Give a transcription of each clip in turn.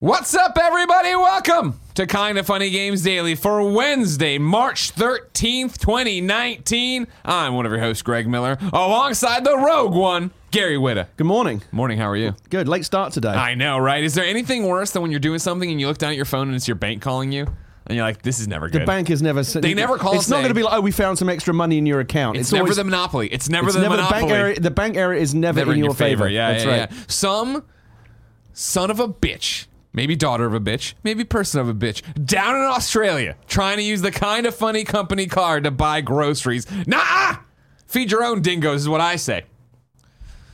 What's up, everybody? Welcome to Kinda Funny Games Daily for Wednesday, March 13th, 2019. I'm one of your hosts, Greg Miller, alongside the rogue one, Gary Whitta. Good morning. Morning, how are you? Good. Late start today. I know, right? Is there anything worse than when you're doing something and you look down at your phone and it's your bank calling you? And you're like, this is never good. the bank is never. They never call It's not going to be like, oh, we found some extra money in your account. it's, never always, the monopoly. It's never it's the never monopoly. the bank area. The bank area is never, never in your favor. Yeah, That's yeah, right. yeah. Some son of a bitch, maybe daughter of a bitch, maybe person of a bitch, down in Australia, trying to use the kind of funny company card to buy groceries. Nah, feed your own dingoes is what I say.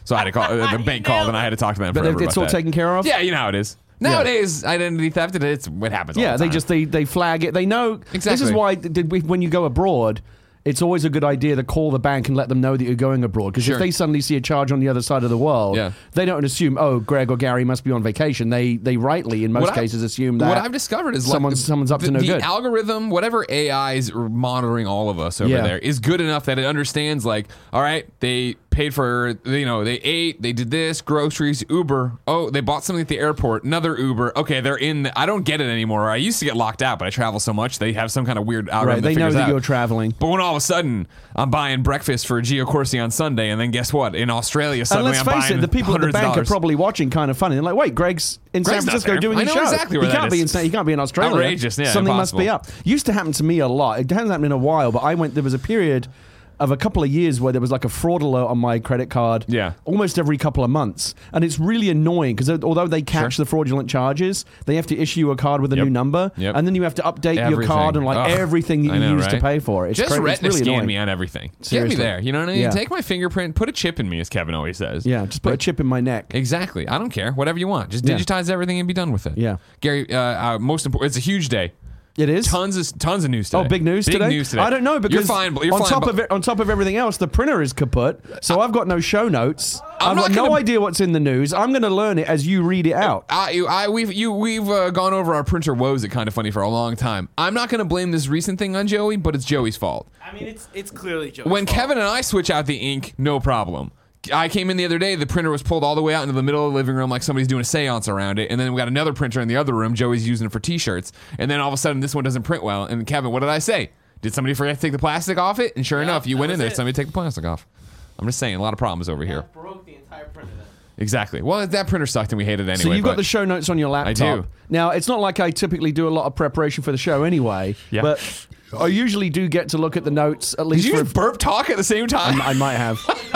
So I had to call uh, the bank called, and I had to talk to them. But forever it's about all that. taken care of. Yeah, you know how it is. Nowadays, identity theft, it- it's what happens. all Yeah, the they time. just they they flag it. They know. Exactly. This is why did we, when you go abroad, it's always a good idea to call the bank and let them know that you're going abroad. Because Sure. if they suddenly see a charge on the other side of the world, Yeah. they don't assume, oh, Greg or Gary must be on vacation. They they rightly, in most What I've- cases, assume that what I've discovered is someone's like, someone's up the, to no the good. algorithm, whatever AI is monitoring all of us over Yeah. there, is good enough that it understands. Like, all right, they paid for, you know, they ate, they did this, groceries, Uber. Oh, they bought something at the airport, another Uber. Okay, they're in. The, I don't get it anymore. I used to get locked out, but I travel so much, they have some kind of weird algorithm. right? They know that you're traveling. But when all of a sudden I'm buying breakfast for Gio Corsi on Sunday, and then guess what? In Australia, suddenly and let's I'm face buying it, the people at the bank are probably watching kind of funny. They're like, wait, Greg's in Greg's San Francisco doing I his show. exactly where he can't be in is. San- he can't be in Australia. Outrageous, yeah, Something impossible. must be up. Used to happen to me a lot. It hasn't happened in a while, but I went. There was a period of a couple of years where there was like a fraud alert on my credit card. Yeah. almost every couple of months, and it's really annoying because although they catch Sure. the fraudulent charges, they have to issue you a card with a Yep. new number, Yep. and then you have to update your card and like Ugh. everything that you know, use to pay for. it. It's Just cra- retina really scan annoying. me on everything. Seriously. Get me there. You know what I mean? Yeah. Take my fingerprint, put a chip in me, as Kevin always says. Yeah, just put a chip in my neck. Exactly. I don't care. Whatever you want. Just Yeah. digitize everything and be done with it. Yeah. Gary, uh, uh, most important. It's a huge day. It is. Tons of tons of news today. Oh, big news big today. news today. I don't know because you're fine. You're on fine, top but- of it, on top of everything else, the printer is kaput. So I've got no show notes. I'm I've got no gonna- idea what's in the news. I'm going to learn it as you read it out. I, you- I, we've you, we've uh, gone over our printer woes at kind of funny for a long time. I'm not going to blame this recent thing on Joey, but it's Joey's fault. I mean, it's it's clearly Joe's When fault. Kevin and I switch out the ink, no problem. I came in the other day, the printer was pulled all the way out into the middle of the living room like somebody's doing a seance around it. And then we got another printer in the other room. Joey's using it for t shirts. And then all of a sudden, this one doesn't print well. And Kevin, what did I say? Did somebody forget to take the plastic off it? And sure enough, you went in was there, it. somebody take the plastic off. I'm just saying, a lot of problems over here. broke the entire printer. Then. Exactly. Well, that printer sucked and we hated it anyway. so you've got the show notes on your laptop. I do. Now it's not like I typically do a lot of preparation for the show anyway. Yeah. But I usually do get to look at the notes at least Did you for. just burp talk at the same time? I might have.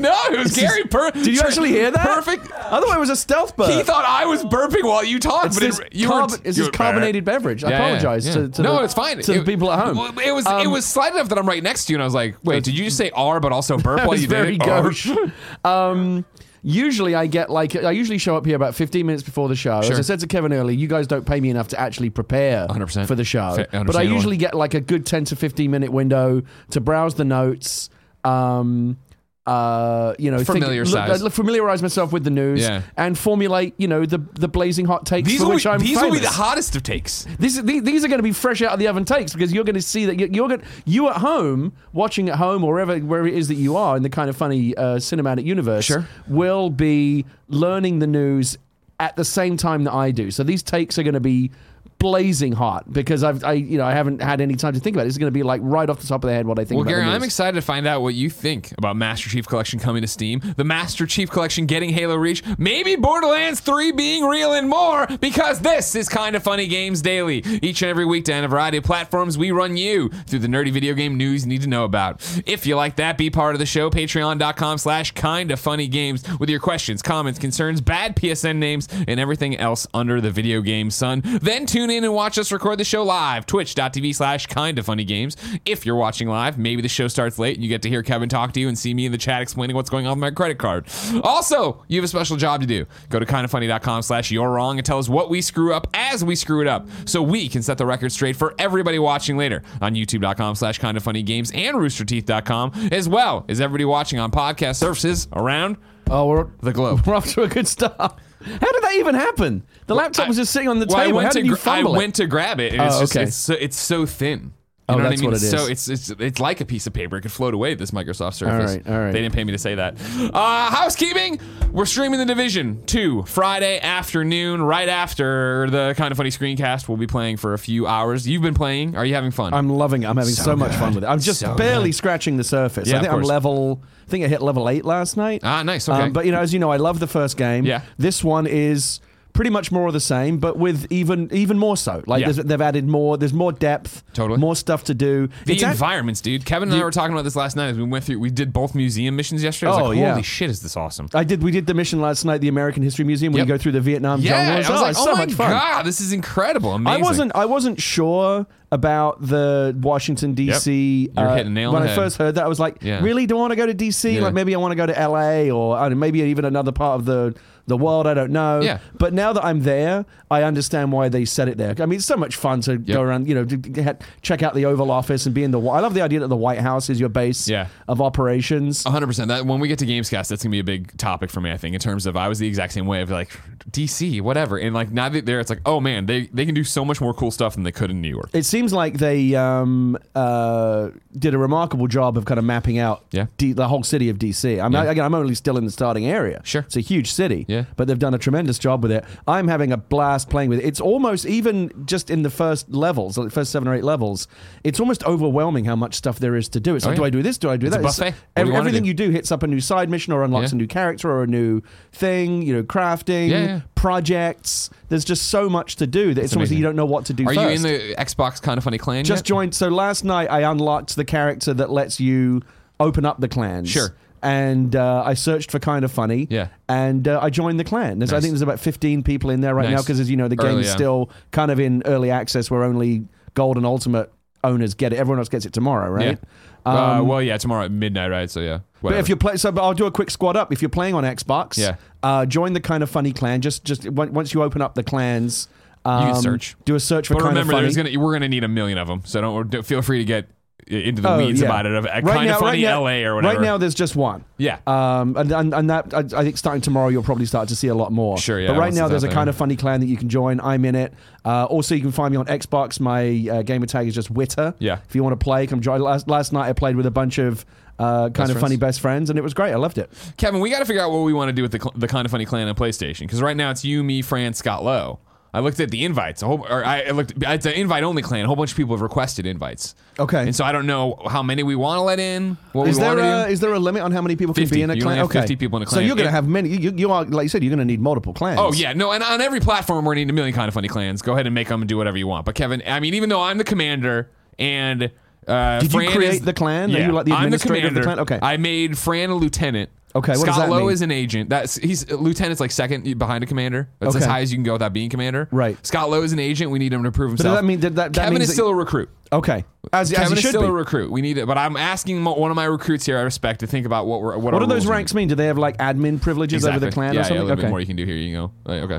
no, it was Gary. Per- Did you actually hear that? Perfect. I thought it was a stealth burp. He thought I was burping while you talked, It's but this, it, you carb- were. it's you this were- carbonated beverage. I Yeah, yeah, apologize yeah. to, to no, the, it's fine. to It- the people at home. It was Um, it was slight enough that I'm right next to you, and I was like, "Wait, did you just say R but also burp That while you very did it?" Or- gauche. um, usually I get like I usually show up here about 15 minutes before the show. Sure. As I said to Kevin earlier, you guys don't pay me enough to actually prepare 100%. for the show. But I usually get like a good 10 to 15 minute window to browse the notes. Um, uh, you know, Familiar think, look- uh, familiarize myself with the news Yeah. and formulate, you know, the the blazing hot takes These for will, which be, I'm these will be the hottest of takes. This is, these, these are going to be fresh out of the oven takes because you're going to see that you- you're going you at home watching at home or wherever wherever it is that you are in the kind of funny uh, cinematic universe Sure. will be learning the news at the same time that I do. So these takes are going to be blazing hot because I've I you know I haven't had any time to think about it. It's going to be like right off the top of the head what I think. Well, about Gary, I'm excited to find out what you think about Master Chief Collection coming to Steam, the Master Chief Collection getting Halo Reach, maybe Borderlands 3 being real and more, because this is Kind of Funny Games Daily. Each and every weekday on a variety of platforms, we run you through the nerdy video game news you need to know about. If you like that, be part of the show, patreon.com slash kind of funny games with your questions, comments, concerns, bad PSN names, and everything else under the video game sun. Then tune in and watch us record the show live, twitch.tv slash kind of funny games. If you're watching live, maybe the show starts late and you get to hear Kevin talk to you and see me in the chat explaining what's going on with my credit card. Also, you have a special job to do. Go to kindoffunny.com slash you're wrong and tell us what we screw up as we screw it up so we can set the record straight for everybody watching later on youtube.com slash kind of funny games and roosterteeth.com as well as everybody watching on podcast services around oh we're the globe. we're off to a good start. How did that even happen? The laptop was just sitting on the Well, I table. went How did you gra- I fumble it? went to grab it, and it's Oh, just okay. it's so, it's so thin. Oh, know that's what I mean? what it it's So is. it's it's it's like a piece of paper. It could float away. This Microsoft Surface. right, all right. They didn't pay me to say that. Uh, housekeeping. We're streaming the Division two Friday afternoon, right after the kind of funny screencast. We'll be playing for a few hours. You've been playing. Are you having fun? I'm loving it. I'm having so, So much fun with it. I'm just So barely good. scratching the surface. Yeah, I think of I'm level. I think I hit level eight last night. ah, nice. Okay. Um, but you know, as you know, I love the first game. Yeah. This one is pretty much more of the same, but with even even more so. Like Yeah. they've added more. There's more depth. Totally. More stuff to do. the It's environments, dude. Kevin and I were talking about this last night as we went through. We did both museum missions yesterday. I was Oh, like, yeah. holy shit, is this awesome? I did. We did the mission last night, the American History Museum, where Yep. you go through the Vietnam Yeah, jungles. I was oh, like, oh so my god, this is incredible. Amazing. I wasn't. I wasn't sure about the Washington D.C. You're uh, hitting a nail when I head. first heard that. I was like, Yeah. really? Do I want to go to D.C.? Yeah. Like maybe I want to go to L.A. or I don't know, maybe even another part of the the world. I don't know. Yeah. But now that I'm there, I understand why they set it there. I mean, it's so much fun to go around. You know, to get, check out the Oval Office and be in the. I love the idea that the White House is your base Yeah. of operations. 100%. That when we get to Gamescast, that's gonna be a big topic for me. I think in terms of I was the exact same way of like DC, whatever, and like now that there, it's like, oh man, they they can do so much more cool stuff than they could in New York. It seems like they um, uh, did a remarkable job of kind of mapping out Yeah. D- the whole city of DC. I'm, Yeah. again, I'm only still in the starting area. Sure. It's a huge city. Yeah. But they've done a tremendous job with it. I'm having a blast playing with it. It's almost, even just in the first levels, like the first seven or eight levels, it's almost overwhelming how much stuff there is to do. It's Oh, like, yeah. do I do this? Do I do It's a that? buffet. What do every- you wanna everything do? you do hits up a new side mission or unlocks Yeah. a new character or a new thing, you know, crafting, Yeah, yeah. Projects. There's just so much to do that it's almost amazing. you don't know what to do Are first. you in the Xbox kind of funny clan? Just yet? joined. So last night I unlocked the character that lets you open up the clans. Sure. And uh, I searched for kind of funny. Yeah. And uh, I joined the clan. There's, I think there's about 15 people in there right now because, as you know, the game Early, is still kind of in early access where only gold and ultimate owners get it. Everyone else gets it tomorrow, right? Yeah. Uh, Um, well, yeah, tomorrow at midnight, right? So yeah. But if you play, so but I'll do a quick squad up. If you're playing on Xbox, Yeah. uh, join the kind of funny clan. Just, just once you open up the clans, um, can search. Do a search for but remember, of funny. there's gonna we're gonna need a million of them. So don't, don't feel free to get into the Oh, weeds yeah. about it. Of Right kind now- of funny LA or whatever. Right now, there's just one. yeah. Um, and, and, and that I, I think starting tomorrow you'll probably start to see a lot more. Sure, yeah, But right once now it's there's a kind of funny clan that you can join. I'm in it. Uh, also, you can find me on Xbox. My uh, gamer tag is just Witter. Yeah. If you want to play, come join. Last, last night I played with a bunch of uh, kind of friends? funny best friends, and it was great. I loved it. Kevin, we got to figure out what we want to do with the, cl- the kind of funny clan on PlayStation because right now it's you, me, Fran, Scott Lowe. I looked at the invites. A whole, or I looked. It's an invite only clan. A whole bunch of people have requested invites. Okay. And so I don't know how many we want to let in. What Is we there a, do. is there a limit on how many people can be in a You clan? okay, 50 people in a clan. So you're going to It- have many. You, you are like you said. You're going to need multiple clans. Oh yeah, no, and on every platform we're needing a million kind of funny clans. Go ahead and make them and do whatever you want. But Kevin, I mean, even though I'm the commander and uh, Did you create is- the clan? Are you like the I'm the administrator of the commander. clan? Okay. I made Fran a lieutenant. Okay, what Scott does that Lowe mean? is an agent. That's he's lieutenant's like second behind a commander. That's as Okay. high as you can go without being commander. Right. Scott Lowe is an agent. We need him to prove But does himself. that mean that, that, that Kevin means is that- still a recruit. Okay? As, as Kevin he is should still be. a recruit. We need it, but I'm asking mo- one of my recruits here I respect to think about what we're, what, What do those ranks mean? Do they have like admin privileges over the clan yeah, or something? Yeah, a little okay. bit more you can do here. You go. Right, Okay.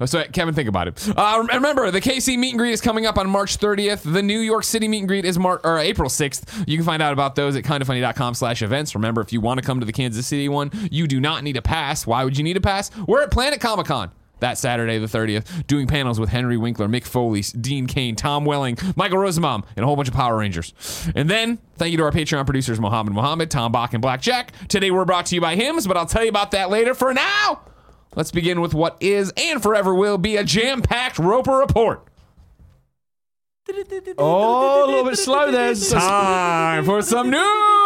Uh, So Kevin, think about it. Uh, remember, the KC meet and greet is coming up on March 30th. The New York City meet and greet is Mar- or April 6th. You can find out about those at kindoffunny.com slash events. Remember, if you want to come to the Kansas City one, you do not need a pass. Why would you need a pass? We're at Planet Comic Con. That Saturday, the 30th, doing panels with Henry Winkler, Mick Foley, Dean Cain, Tom Welling, Michael Rosenbaum, and a whole bunch of Power Rangers. And then, thank you to our Patreon producers, Mohammed Mohammed, Tom Bach, and Black Jack. Today, we're brought to you by Hims, but I'll tell you about that later. For now, let's begin with what is and forever will be a jam packed Roper report. Oh, a little bit slow there. Time for some news.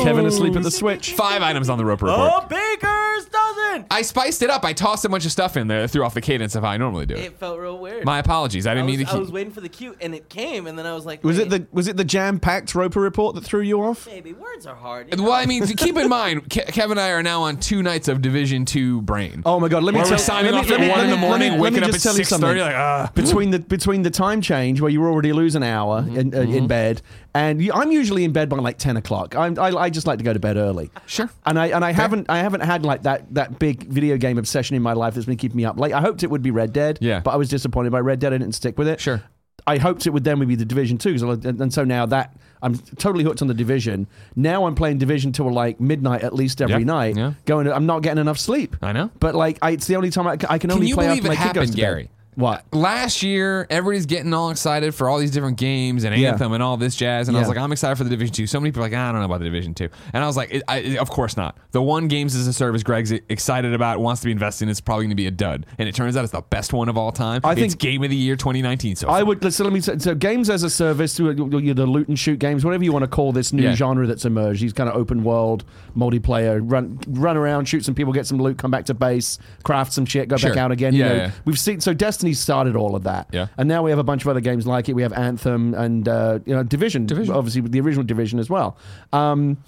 Kevin asleep at the switch. Five items on the Roper report. Oh, Baker's dozen. I spiced it up. I tossed a bunch of stuff in there that threw off the cadence of how I normally do it. It felt real weird. My apologies. I I didn't was, mean to I was keep. waiting for the cue, and it came, and then I was like, Was it the was it the jam packed Roper report that threw you off? Baby, words are hard. you Well. I mean, keep in mind, Ke- Kevin and I are now on two nights of Division Two brain. Oh my god, let me Where tell we're signing let me- off let at me- one let in the me- let me- morning, let me waking up just at tell you six something. thirty. Like, ah. between the between the time change where you were already lose an hour Mm-hmm. in, uh, in bed, and you, I'm usually in bed by like ten o'clock. I'm, I I just like to go to bed early. Sure. And I and I haven't I haven't had like that that big video game obsession in my life that's been keeping me up late. I hoped it would be Red Dead. Yeah. But I was disappointed by Red Dead. I didn't stick with it. Sure. I hoped it would then would be the Division Two, and, and so now that I'm totally hooked on the Division. Now I'm playing Division till like midnight at least every Yeah, night. yeah. Going, to, I'm not getting enough sleep. I know. But like, I, it's the only time I can Can only play after my kid goes to bed. What? last year everybody's getting all excited for all these different games and Yeah. anthem and all this jazz and i was Yeah. like i'm excited for the division 2 so many people are like i don't know about the division 2 and i was like it, I, of course not the one games as a service greg's excited about wants to be invested in is probably going to be a dud and it turns out it's the best one of all time I it's think- game of the year 2019 so I far. would so let me say so games as a service, you know, the loot and shoot games, whatever you want to call this new Yeah. genre that's emerged. These kind of open world multiplayer, run run around, shoot some people, get some loot, come back to base, craft some shit, go back Sure. out again. Yeah, you know, yeah. we've seen so Destiny started all of that. Yeah. and now we have a bunch of other games like it. We have Anthem and uh, you know Division, Division. obviously the original Division as well. Um,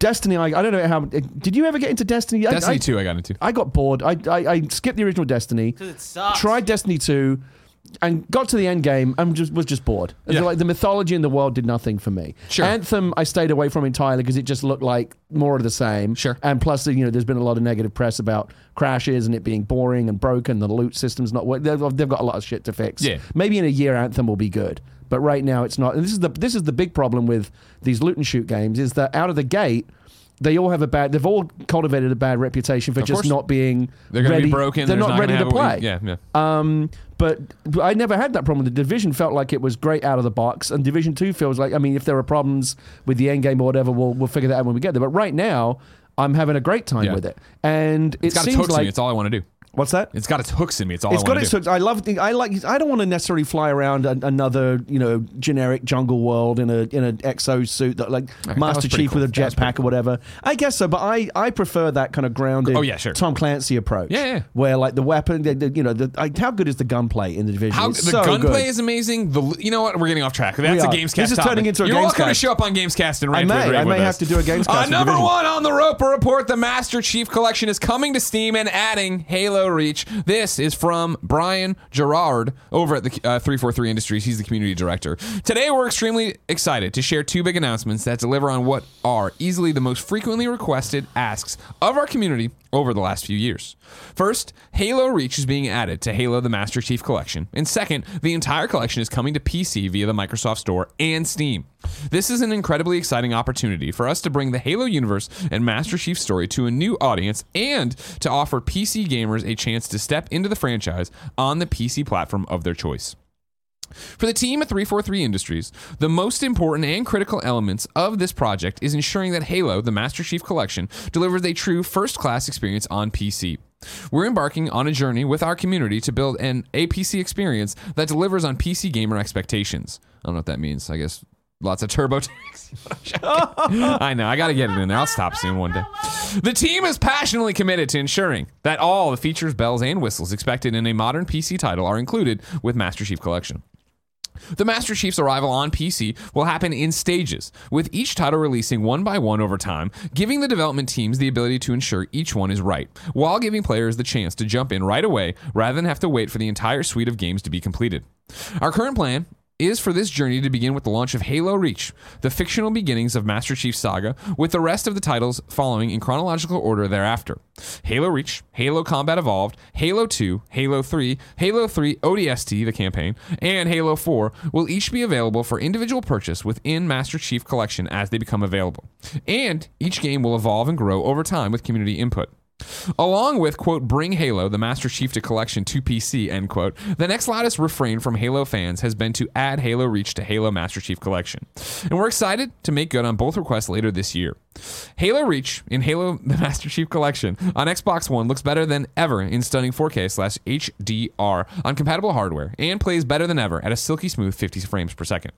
Destiny, I, I don't know how. Did you ever get into Destiny? I- destiny I, 2 i got into I got bored. I, I, I skipped the original Destiny Because it sucks. tried Destiny 2 and got to the end game and just was just bored. Yeah. Like the mythology in the world did nothing for me. Sure. Anthem I stayed away from entirely because it just looked like more of the same. Sure. And plus, you know, there's been a lot of negative press about crashes and it being boring and broken. The loot system's not working. They've, they've got a lot of shit to fix. Yeah. Maybe in a year, Anthem will be good. But right now, it's not. And this is the this is the big problem with these loot and shoot games is that out of the gate. They all have a bad. They've all cultivated a bad reputation for Of just course. not being. they're going to be broken They're not, gonna ready to play. yeah yeah Um, but I never had that problem. The division felt like it was great out of the box, and Division Two feels like I mean, if there are problems with the end game or whatever, we'll we'll figure that out when we get there. But right now, I'm having a great time Yeah. with it, and it it's got seems in like me it's all i want to do what's that? it's got its hooks in me it's all It's i got its do hooks. I love. The, I like. I don't want to necessarily fly around a, another, you know, generic jungle world in a in an exo suit that like that Master pretty Chief cool. with a That jetpack or whatever. I guess so, but I I prefer that kind of grounded. Oh, yeah, sure. Tom Clancy approach. Yeah, yeah. Where like the weapon, the, the, you know, the, I, how good is the gunplay in the division? How the so gunplay is amazing. The you know what? We're getting off track. That's a. Gamescast. This is topic. turning into a You're welcome to show up on Gamescast and I rant may. with Greg I may have us. to do a Gamescast Uh, number one on the Roper Report: the Master Chief Collection is coming to Steam and adding Halo Reach. This is from Brian Jarrard over at the uh, 343 Industries. He's the community director. Today, we're extremely excited to share two big announcements that deliver on what are easily the most frequently requested asks of our community over the last few years. First, Halo Reach is being added to Halo the Master Chief Collection. And second, the entire collection is coming to PC via the Microsoft Store and Steam. This is an incredibly exciting opportunity for us to bring the Halo universe and Master Chief story to a new audience and to offer PC gamers a chance to step into the franchise on the PC platform of their choice. For the team at 343 Industries, the most important and critical elements of this project is ensuring that Halo, the Master Chief Collection, delivers a true first class experience on PC. We're embarking on a journey with our community to build an APC experience that delivers on PC gamer expectations. I don't know what that means. I guess lots of turbo tanks. I know. I got to get it in there. I'll stop soon one day. The team is passionately committed to ensuring that all the features, bells, and whistles expected in a modern PC title are included with Master Chief Collection. The Master Chief's arrival on PC will happen in stages, with each title releasing one by one over time, giving the development teams the ability to ensure each one is right, while giving players the chance to jump in right away rather than have to wait for the entire suite of games to be completed. Our current plan is for this journey to begin with the launch of Halo Reach, the fictional beginnings of Master Chief saga, with the rest of the titles following in chronological order thereafter. Halo Reach, Halo Combat Evolved, Halo 2, Halo 3, Halo 3 ODST, the campaign, and Halo 4 will each be available for individual purchase within Master Chief Collection as they become available. And each game will evolve and grow over time with community input. Along with, quote, bring Halo, the Master Chief to collection to PC, end quote, the next loudest refrain from Halo fans has been to add Halo Reach to Halo Master Chief Collection. And we're excited to make good on both requests later this year. Halo Reach in Halo the Master Chief Collection on Xbox One looks better than ever in stunning 4K slash HDR on compatible hardware and plays better than ever at a silky smooth 50 frames per second.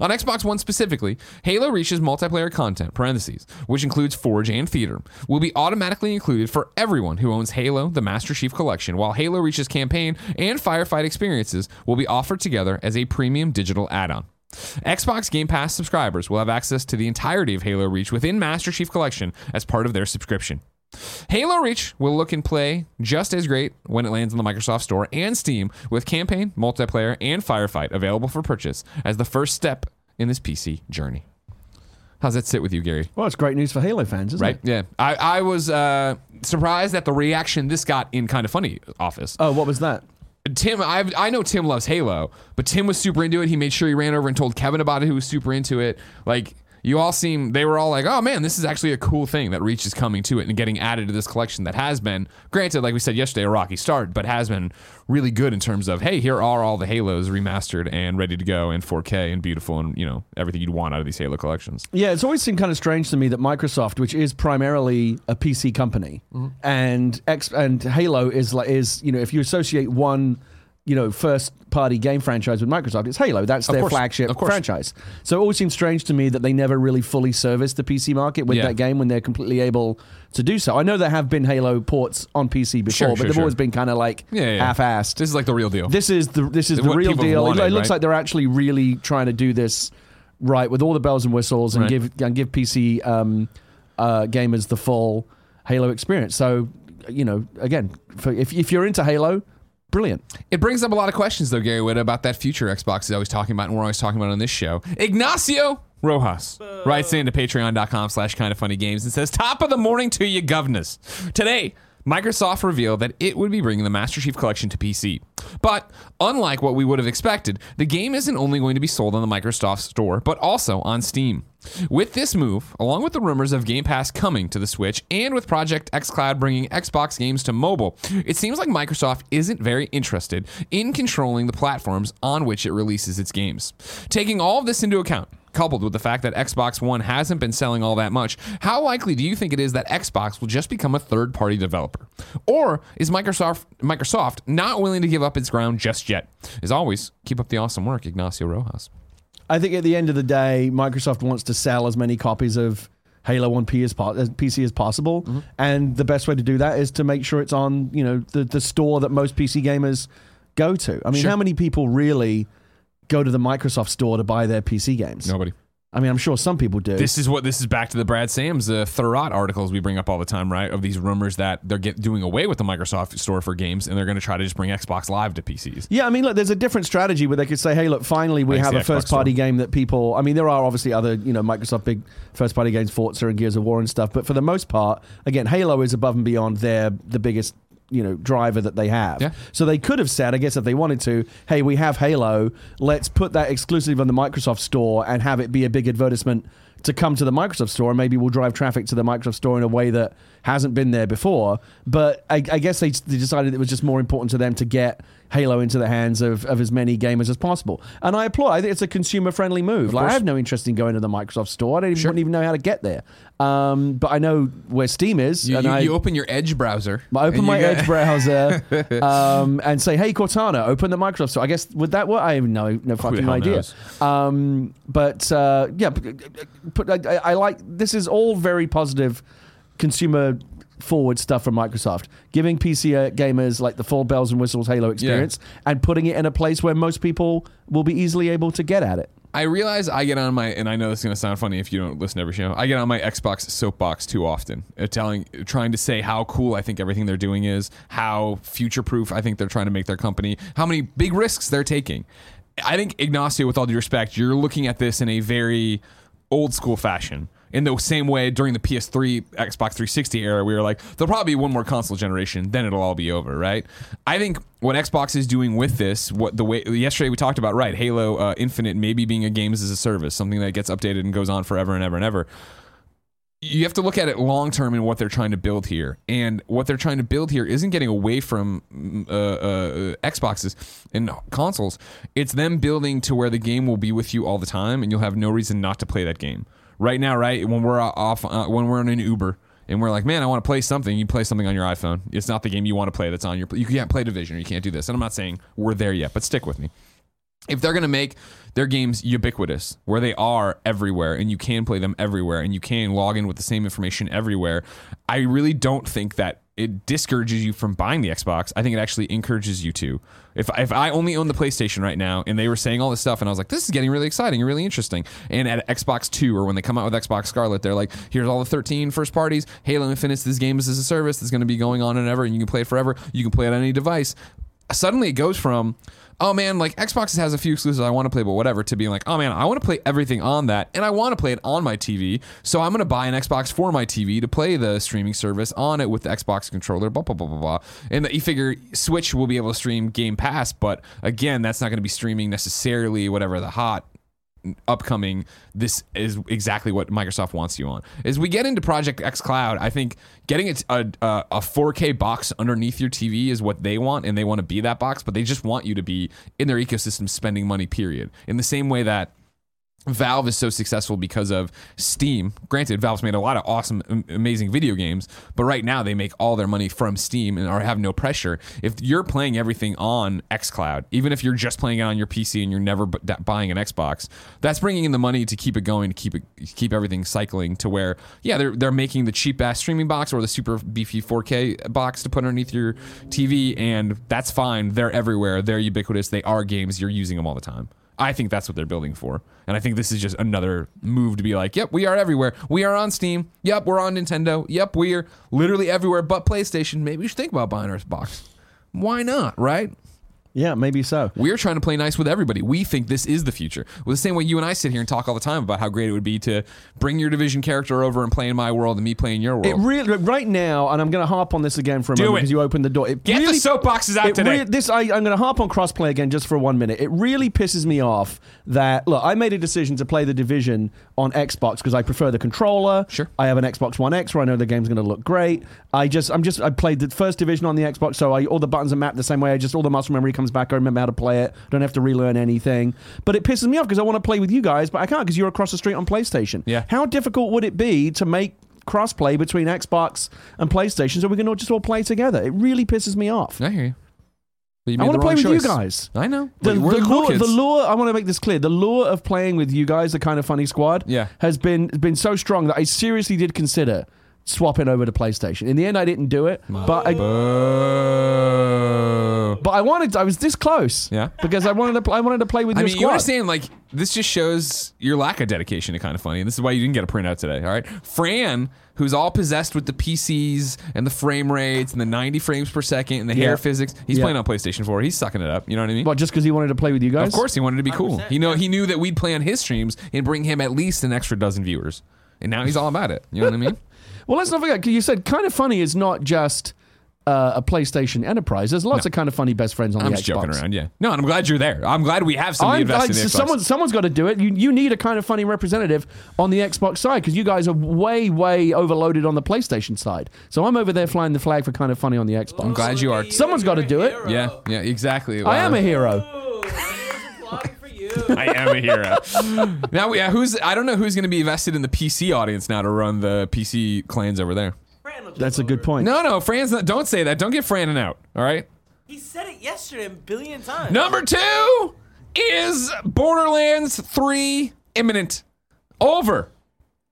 On Xbox One specifically, Halo Reach's multiplayer content, parentheses, which includes Forge and Theater, will be automatically included for everyone who owns Halo the Master Chief Collection, while Halo Reach's campaign and firefight experiences will be offered together as a premium digital add on. Xbox Game Pass subscribers will have access to the entirety of Halo Reach within Master Chief Collection as part of their subscription. Halo Reach will look and play just as great when it lands on the Microsoft Store and Steam with campaign, multiplayer, and firefight available for purchase as the first step in this PC journey. How's that sit with you, Gary? Well, it's great news for Halo fans, isn't it? Right? it? Yeah. I, I was uh, surprised at the reaction this got in Kind of Funny office. Oh, what was that? Tim, I I know Tim loves Halo, but Tim was super into it. He made sure he ran over and told Kevin about it, who was super into it. Like you all seem they were all like, oh man, this is actually a cool thing that Reach is coming to it and getting added to this collection that has been, granted, like we said yesterday, a rocky start, but has been really good in terms of, hey, here are all the Halos remastered and ready to go in 4K and beautiful and you know everything you'd want out of these Halo collections. Yeah, it's always seemed kind of strange to me that Microsoft, which is primarily a PC company, mm-hmm. and X and Halo is like is you know if you associate one you know first party game franchise with Microsoft, it's Halo. That's their course, flagship franchise. So it always seems strange to me that they never really fully serviced the PC market with Yeah. that game when they're completely able to do so. I know there have been Halo ports on PC before, Sure, but sure, they've sure. always been kind of like Yeah, yeah. half-assed. This is like the real deal. This is the this is the What real deal. It- wanted, it looks right? like they're actually really trying to do this right with all the bells and whistles and Right. give and give PC um, uh, gamers the full Halo experience. So you know, again, for, if if you're into Halo, brilliant. It brings up a lot of questions, though, Gary Witt, about that future Xbox is always talking about, and we're always talking about on this show. Ignacio Rojas writes into patreon.com slash kind of funny games and says, Top of the morning to you, governors. Today, Microsoft revealed that it would be bringing the Master Chief Collection to PC. But unlike what we would have expected, the game isn't only going to be sold on the Microsoft Store, but also on Steam. With this move, along with the rumors of Game Pass coming to the Switch and with Project xCloud bringing Xbox games to mobile, it seems like Microsoft isn't very interested in controlling the platforms on which it releases its games. Taking all of this into account, coupled with the fact that Xbox One hasn't been selling all that much, how likely do you think it is that Xbox will just become a third-party developer? Or is Microsoft Microsoft not willing to give up its ground just yet? As always, keep up the awesome work, Ignacio Rojas. I think at the end of the day, Microsoft wants to sell as many copies of Halo on P as po- as PC as possible, Mm-hmm. and the best way to do that is to make sure it's on you know the the store that most PC gamers go to. I mean, Sure. how many people really go to the Microsoft store to buy their PC games? Nobody. I mean, I'm sure some people do. This is what this is back to the Brad Sams uh, Thurrott articles we bring up all the time, right? Of these rumors that they're get, doing away with the Microsoft store for games and they're going to try to just bring Xbox Live to PCs. Yeah, I mean, look, there's a different strategy where they could say, "Hey, look, finally we have a first-party game that people." I mean, there are obviously other, you know, Microsoft big first-party games, Forza and Gears of War and stuff, but for the most part, again, Halo is above and beyond their the biggest, you know, driver that they have. Yeah. So they could have said, I guess, if they wanted to, "Hey, we have Halo. Let's put that exclusive on the Microsoft Store and have it be a big advertisement." To come to the Microsoft Store, and maybe we'll drive traffic to the Microsoft Store in a way that hasn't been there before. But I, I guess they, they decided it was just more important to them to get Halo into the hands of, of as many gamers as possible. And I applaud. I think it's a consumer friendly move. Like I have no interest in going to the Microsoft store. I don't even, wouldn't even know how to get there. Um, but I know where Steam is, You, and you, I, you open your Edge browser. I open my Edge browser um, and say, "Hey Cortana, open the Microsoft store." I guess would that work? I have no no fucking idea. Um, but uh, yeah, but, but I, I like this is all very positive consumer forward stuff from Microsoft, giving PC uh, gamers like the full bells and whistles Halo experience and putting it in a place where most people will be easily able to get at it. I realize I get on my, and I know this is going to sound funny if you don't listen to every show. I get on my Xbox soapbox too often, uh, telling, trying to say how cool I think everything they're doing is, how future proof I think they're trying to make their company, how many big risks they're taking. I think Ignacio, with all due respect, you're looking at this in a very old school fashion. In the same way, during the PS3, Xbox 360 era, we were like, there'll probably be one more console generation, then it'll all be over, right? I think what Xbox is doing with this, what the way yesterday we talked about, right? Halo uh, Infinite maybe being a games as a service, something that gets updated and goes on forever and ever and ever. You have to look at it long term and what they're trying to build here, and what they're trying to build here isn't getting away from mm, uh, uh, Xboxes and consoles. It's them building to where the game will be with you all the time, and you'll have no reason not to play that game. Right now, right when we're off, uh, when we're in an Uber, and we're like, man, I want to play something. You play something on your iPhone. It's not the game you want to play that's on your. You can't play Division. Or you can't do this. And I'm not saying we're there yet, but stick with me. If they're going to make their games ubiquitous, where they are everywhere and you can play them everywhere and you can log in with the same information everywhere, I really don't think that it discourages you from buying the Xbox. I think it actually encourages you to. If, if I only own the PlayStation right now and they were saying all this stuff and I was like, this is getting really exciting and really interesting. And at Xbox 2 or when they come out with Xbox Scarlett, they're like, here's all the 13 first parties. Halo Infinite, this game is as a service that's going to be going on and ever and you can play it forever. You can play it on any device. Suddenly it goes from, oh man, like Xbox has a few exclusives I want to play, but whatever, to being like, oh man, I want to play everything on that, and I want to play it on my TV, so I'm going to buy an Xbox for my TV to play the streaming service on it with the Xbox controller, blah, blah, blah, blah, blah. And you figure Switch will be able to stream Game Pass, but again, that's not going to be streaming necessarily whatever the hot upcoming this is exactly what Microsoft wants you on. As we get into Project X Cloud, I think getting it uh, uh, a, a a 4K box underneath your TV is what they want, and they want to be that box, but they just want you to be in their ecosystem spending money. Period. In the same way that Valve is so successful because of Steam. Granted, Valve's made a lot of awesome, amazing video games, but right now they make all their money from Steam and are have no pressure. If you're playing everything on XCloud, even if you're just playing it on your PC and you're never da- buying an Xbox, that's bringing in the money to keep it going, to keep it keep everything cycling to where, yeah, they're they're making the cheap ass streaming box or the super beefy 4K box to put underneath your TV, and that's fine. They're everywhere. They're ubiquitous. They are games. You're using them all the time. I think that's what they're building for. And I think this is just another move to be like, yep, we are everywhere. We are on Steam. Yep, we're on Nintendo. Yep, we're literally everywhere but PlayStation. Maybe we should think about buying our box. Why not, right? Yeah, maybe so. We're trying to play nice with everybody. We think this is the future. Well, the same way you and I sit here and talk all the time about how great it would be to bring your division character over and play in my world and me playing your world. It really right now, and I'm going to harp on this again for a Do moment it. because you opened the door. It Get really, the soapboxes out today. rea- this I, I'm going to harp on crossplay again just for one minute. It really pisses me off that look. I made a decision to play the division on Xbox because I prefer the controller. Sure. I have an Xbox One X where I know the game's going to look great. I just I'm just I played the first division on the Xbox, so I, all the buttons are mapped the same way. I just all the muscle memory comes back. I remember how to play it. Don't have to relearn anything. But it pisses me off because I want to play with you guys, but I can't because you're across the street on PlayStation. Yeah. How difficult would it be to make crossplay between Xbox and PlayStation so we can all just all play together? It really pisses me off. I hear you. I want to play with you guys. I know. The, the the cool lure, the lure. I want to make this clear. The lure of playing with you guys, the kind of funny squad, Yeah. has been been so strong that I seriously did consider swapping over to PlayStation. In the end, I didn't do it, but I, Boo. but I wanted. I was this close. Yeah. because I wanted to. pl- I wanted to play with I your mean, you squad. understand, like, this just shows your lack of dedication to kind of funny. And this is why you didn't get a printout today, all right? Fran, who's all possessed with the PCs and the frame rates and the 90 frames per second and the Yeah. hair physics, he's Yeah. playing on PlayStation 4. He's sucking it up. You know what I mean? What, just because he wanted to play with you guys? of course, he wanted to be cool. 100%, He know he knew that we'd play on his streams and bring him at least an extra dozen viewers. And now he's all about it. You know what I mean? Well, let's not forget. 'cause You said kind of funny is not just uh, a PlayStation Enterprise. There's lots No. of kind of funny best friends on the internet. I'm the just Xbox. joking around. Yeah. No, and I'm glad you're there. I'm glad we have somebody I'm, I, invested in the Xbox. someone, someone's got to do it. You, you need a kind of funny representative on the Xbox side because you guys are way, way overloaded on the PlayStation side. So I'm over there flying the flag for kind of funny on the Xbox. I'm glad you are. Someone's gotta do it. Yeah, yeah, exactly. I am a hero. Ooh, here's a plug for you. I am a hero. now, yeah, uh, who's? I don't know who's going to be invested in the PC audience now to run the PC clans over there. Fran will take That's a good point. No, no, Fran's not. Don't say that. Don't get Franin out. All right. He said it yesterday a billion times. Number two is Borderlands Three imminent. Over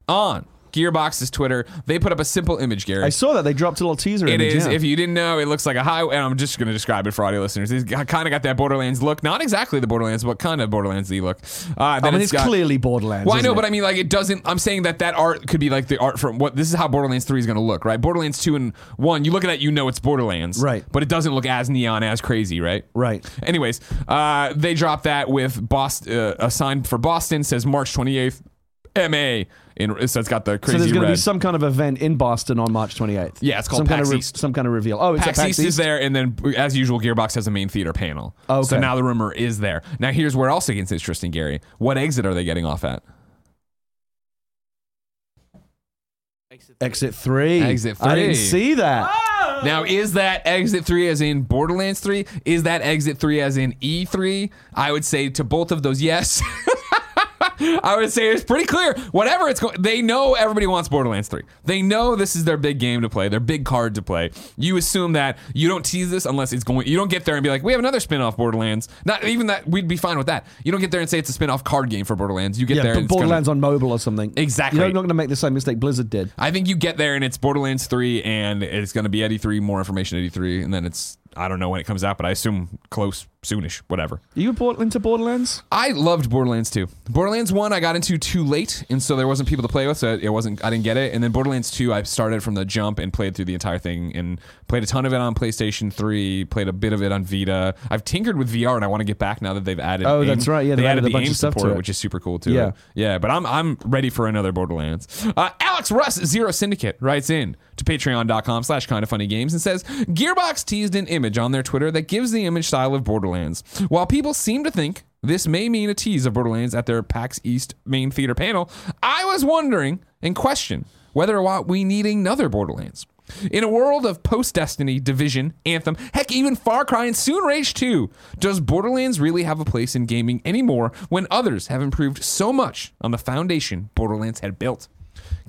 on Gearbox's Twitter. They put up a simple image, Gary. I saw that they dropped a little teaser. It image, is. yeah. If you didn't know, it looks like a highway. And I'm just going to describe it for audio listeners. It's kind of got that Borderlands look. Not exactly the Borderlands, but kind of Borderlands look. Uh, I mean, it's, got, clearly Borderlands. Well, I know, isn't but? I mean, like, it doesn't. I'm saying that that art could be like the art from what this is how Borderlands 3 is going to look, right? Borderlands 2 and 1, you look at that, you know it's Borderlands. Right. But it doesn't look as neon, as crazy, right? Right. Anyways, uh, they dropped that with Boston, uh, a sign for Boston says March 28th, MA. In, so it's got the crazy. So there's going to be some kind of event in Boston on March 28th. Yeah, it's called some kind of re- East. some kind of reveal. Oh, it's PAX at PAX East is there, and then as usual, Gearbox has a main theater panel. Okay. So now the rumor is there. Now here's where else it gets interesting, Gary. What exit are they getting off at? Exit. three. Exit three. Exit I didn't see that. Oh! Now is that exit three as in Borderlands three? Is that exit three as in E three? I would say to both of those, yes. I would say it's pretty clear. Whatever it's going, they know everybody wants Borderlands 3. They know this is their big game to play, their big card to play. You assume that you don't tease this unless it's going. You don't get there and be like, we have another spin-off Borderlands. Not even that. We'd be fine with that. You don't get there and say it's a spin-off card game for Borderlands. You get Yeah, there. and it's gonna- Borderlands on mobile or something. Exactly. You're not going to make the same mistake Blizzard did. I think you get there and it's Borderlands 3 and it's going to be at E3, more information at E3, and then it's, I don't know when it comes out, but I assume close, soonish, whatever. Are you bought into Borderlands? I loved Borderlands 2. Borderlands 1 I got into too late, and so there wasn't people to play with, so it wasn't, I didn't get it. And then Borderlands 2, I started from the jump and played through the entire thing and played a ton of it on PlayStation 3, played a bit of it on Vita. I've tinkered with VR and I want to get back now that they've added Oh, aim- that's right. Yeah, they they've added, added a the bunch of stuff to support, it. which is super cool too. Yeah. Yeah, but I'm I'm ready for another Borderlands. Uh, Alex Russ Zero Syndicate writes in to patreon.com slash kind of funny games and says Gearbox teased an image on their Twitter that gives the image style of Borderlands. While people seem to think this may mean a tease of Borderlands at their PAX East main theater panel, I was wondering and question whether or not we need another Borderlands. In a world of post Destiny, Division, Anthem, heck, even Far Cry and soon Rage 2, does Borderlands really have a place in gaming anymore when others have improved so much on the foundation Borderlands had built?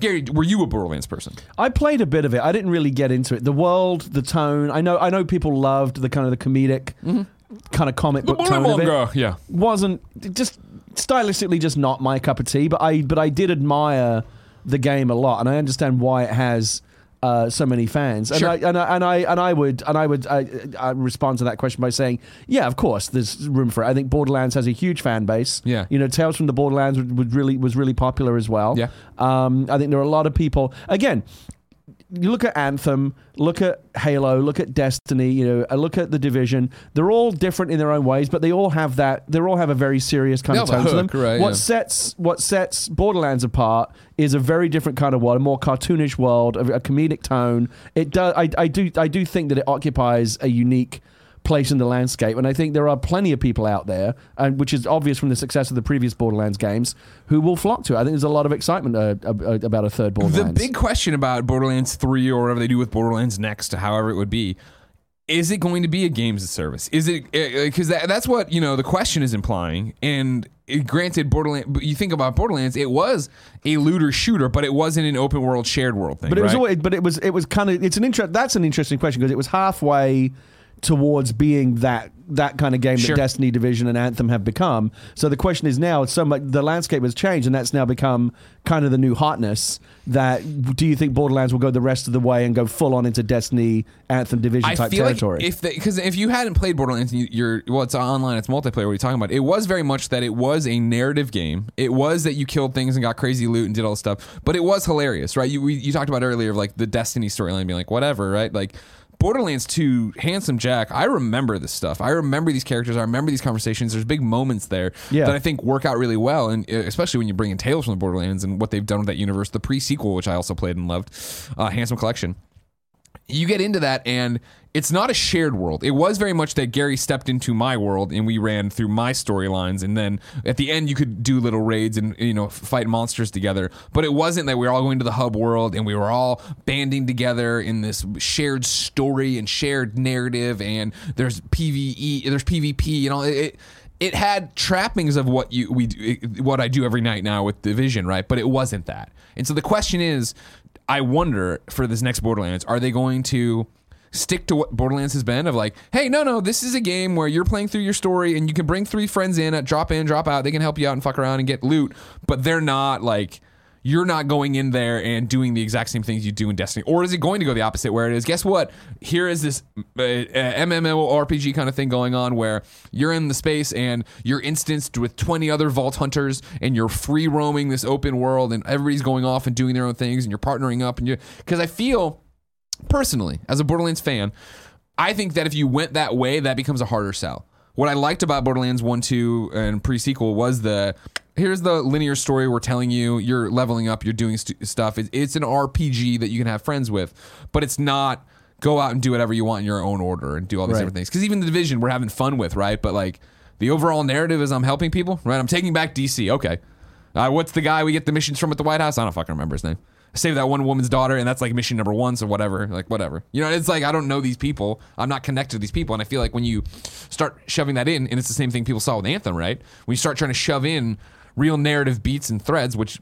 Gary, were you a Borderlands person? I played a bit of it. I didn't really get into it. The world, the tone. I know. I know people loved the kind of the comedic, mm-hmm. Kind of comic book tone of it. yeah. Wasn't just stylistically just not my cup of tea. But I but I did admire the game a lot, and I understand why it has. Uh, so many fans, and, Sure. I, and I and I and I would and I would uh, uh, respond to that question by saying, yeah, of course, there's room for it. I think Borderlands has a huge fan base. Yeah. you know, Tales from the Borderlands was was really was really popular as well. Yeah. um, I think there are a lot of people. Again, you look at Anthem, look at Halo, look at Destiny, you know, uh, look at the Division. They're all different in their own ways, but they all have that. They all have a very serious kind They of tone to them. right, what yeah. sets what sets Borderlands apart is a very different kind of world, a more cartoonish world, a, a comedic tone. It does. I, I do. I do think that it occupies a unique place in the landscape, and I think there are plenty of people out there, and which is obvious from the success of the previous Borderlands games, who will flock to it. I think there's a lot of excitement uh, ab- about a third Borderlands. The big question about Borderlands 3 or whatever they do with Borderlands next, however it would be, is it going to be a games as service? Is it because that, that's what you know the question is implying? And uh, granted, Borderlands, but you think about Borderlands, it was a looter shooter, but it wasn't an open world shared world thing. But it was always, but it was it was kind of it's an interest. That's an interesting question because it was halfway towards being that that kind of game Sure. that Destiny Division and Anthem have become. So the question is now, so much the landscape has changed, and that's now become kind of the new hotness. That do you think Borderlands will go the rest of the way and go full on into Destiny, Anthem, Division I type territory? like if because if you hadn't played Borderlands, you, you're well, it's online, it's multiplayer. What are you talking about? It was very much that it was a narrative game. It was that you killed things and got crazy loot and did all this stuff, but it was hilarious, right? You we, you talked about earlier of like the Destiny storyline being like whatever, right? Like. Borderlands 2, Handsome Jack, I remember this stuff. I remember these characters. I remember these conversations. There's big moments there Yeah. that I think work out really well. And uh, especially when you bring in Tales from the Borderlands and what they've done with that universe, the pre sequel, which I also played and loved, uh, Handsome Collection you get into that and it's not a shared world. It was very much that Gary stepped into my world and we ran through my storylines and then at the end you could do little raids and you know fight monsters together. But it wasn't that we were all going to the hub world and we were all banding together in this shared story and shared narrative and there's PvE, there's PvP, you know, it it had trappings of what you we what I do every night now with Division, right? But it wasn't that. And so the question is, I wonder for this next Borderlands, are they going to stick to what Borderlands has been of like, hey, no, no, this is a game where you're playing through your story and you can bring three friends in, at drop in, drop out. They can help you out and fuck around and get loot, but they're not like. You're not going in there and doing the exact same things you do in Destiny, or is it going to go the opposite? Where it is, guess what? Here is this uh, uh, MMORPG kind of thing going on, where you're in the space and you're instanced with 20 other Vault Hunters, and you're free roaming this open world, and everybody's going off and doing their own things, and you're partnering up, and you because I feel personally, as a Borderlands fan, I think that if you went that way, that becomes a harder sell. What I liked about Borderlands 1, 2, and pre sequel was the here's the linear story we're telling you. You're leveling up, you're doing stu stuff. It, it's an RPG that you can have friends with, but it's not go out and do whatever you want in your own order and do all these Right. different things. Because even the division we're having fun with, right? But like the overall narrative is I'm helping people, right? I'm taking back DC. Okay. Uh, what's the guy we get the missions from at the White House? I don't fucking remember his name. Save that one woman's daughter, and that's like mission number one, so whatever. Like, whatever. You know, it's like I don't know these people. I'm not connected to these people. And I feel like when you start shoving that in, and it's the same thing people saw with Anthem, right? When you start trying to shove in real narrative beats and threads, which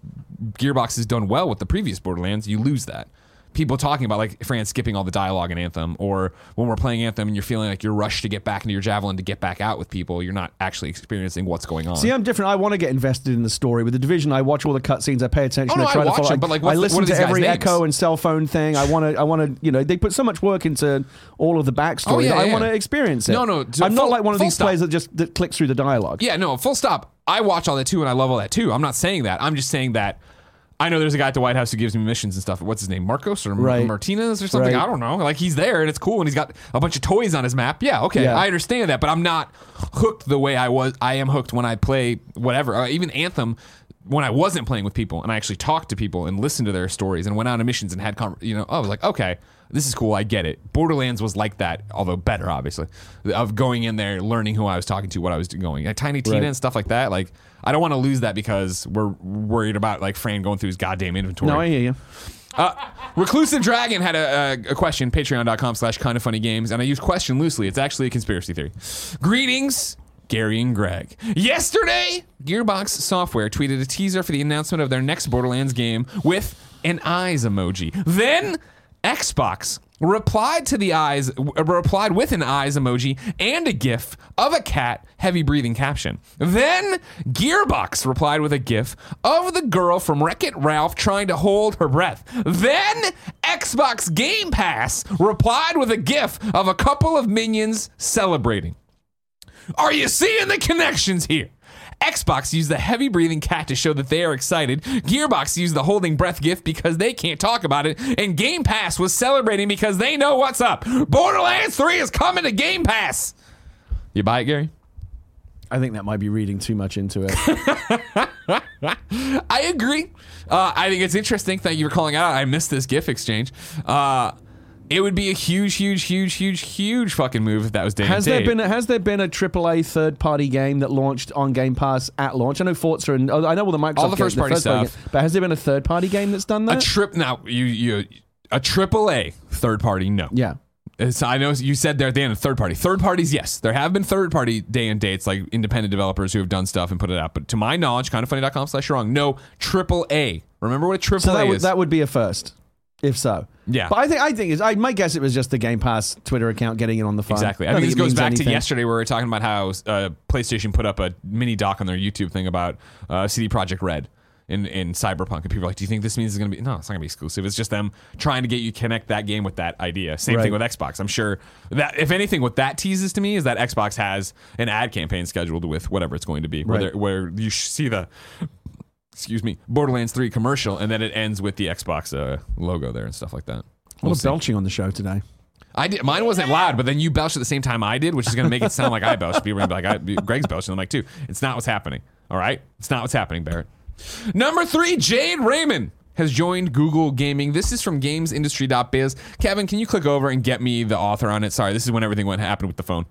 Gearbox has done well with the previous Borderlands, you lose that. People talking about like Fran skipping all the dialogue in Anthem, or when we're playing Anthem and you're feeling like you're rushed to get back into your javelin to get back out with people, you're not actually experiencing what's going on. See, I'm different. I want to get invested in the story. With the division, I watch all the cutscenes. I pay attention. Oh, no, I try I to watch follow. them, but, like, I listen to every echo and cell phone thing. I want to. I want to. You know, they put so much work into all of the backstory. Oh, yeah, that I want to experience it. No, no, I'm full- not like one of these stop. players that just that clicks through the dialogue. Yeah, no, full stop. I watch all that too, and I love all that too. I'm not saying that. I'm just saying that I know there's a guy at the White House who gives me missions and stuff. What's his name? Marcos or Right. Martinez or something? Right. I don't know. Like he's there and it's cool, and he's got a bunch of toys on his map. Yeah, okay, Yeah. I understand that, but I'm not hooked the way I was. I am hooked when I play whatever, uh, even Anthem. When I wasn't playing with people and I actually talked to people and listened to their stories and went out on missions and had, con- you know, I was like, okay, this is cool. I get it. Borderlands was like that, although better, obviously, of going in there, learning who I was talking to, what I was going. Like, Tiny Tina Right. and stuff like that. Like, I don't want to lose that because we're worried about like Fran going through his goddamn inventory. No, I hear you. Uh, Reclusive Dragon had a, a, a question, patreon.com slash kind of funny games, and I use question loosely. It's actually a conspiracy theory. Greetings, Gary and Greg. Yesterday, Gearbox Software tweeted a teaser for the announcement of their next Borderlands game with an eyes emoji. Then, Xbox replied to the eyes, replied with an eyes emoji and a gif of a cat heavy breathing caption. Then Gearbox replied with a gif of the girl from Wreck It Ralph trying to hold her breath. Then Xbox Game Pass replied with a gif of a couple of minions celebrating. Are you seeing the connections here? Xbox used the heavy breathing cat to show that they are excited. Gearbox used the holding breath gift because they can't talk about it. And Game Pass was celebrating because they know what's up. Borderlands 3 is coming to Game Pass. You buy it, Gary? I think that might be reading too much into it. I agree. Uh, I think it's interesting. Thank you for calling out. I missed this GIF exchange. Uh, it would be a huge, huge, huge, huge, huge fucking move if that was day Has there been a, has there been a AAA third party game that launched on Game Pass at launch? I know Forza and oh, I know all the Microsoft All the games, first-party stuff. game, but has there been a third party game that's done that? a trip now? You you a triple A third party? No. yeah. Uh, it's, I know you said there at the end of third party. Third parties, yes. There have been third party day and dates, like independent developers who have done stuff and put it out. But to my knowledge, kindafunny.com slash wrong. No, triple A. Remember what a triple So that A would, is? that would be a first, if so. Yeah. But I think I think is I my guess it was just the Game Pass Twitter account getting in on the fun. Exactly. I don't think this goes back to yesterday where we were talking about how uh, PlayStation put up a mini doc on their YouTube thing about uh, CD Projekt Red in, in Cyberpunk. And people are like, do you think this means it's going to be? No, it's not going to be exclusive. It's just them trying to get you connect that game with that idea. Same thing with Xbox. I'm sure that, if anything, what that teases to me is that Xbox has an ad campaign scheduled with whatever it's going to be, where, Right. they're- where you see the. Excuse me, Borderlands 3 commercial, and then it ends with the Xbox uh, logo there and stuff like that. A We'll lot of see. belching on the show today. I did. Mine wasn't loud, but then you belched at the same time I did, which is going to make it sound like I belched. People are gonna be like, I, Greg's belching. I'm like, too. It's not what's happening. All right, it's not what's happening, Barrett. Number three, Jade Raymond has joined Google Gaming. This is from GamesIndustry.biz. Kevin, can you click over and get me the author on it? Sorry, this is when everything went happened with the phone.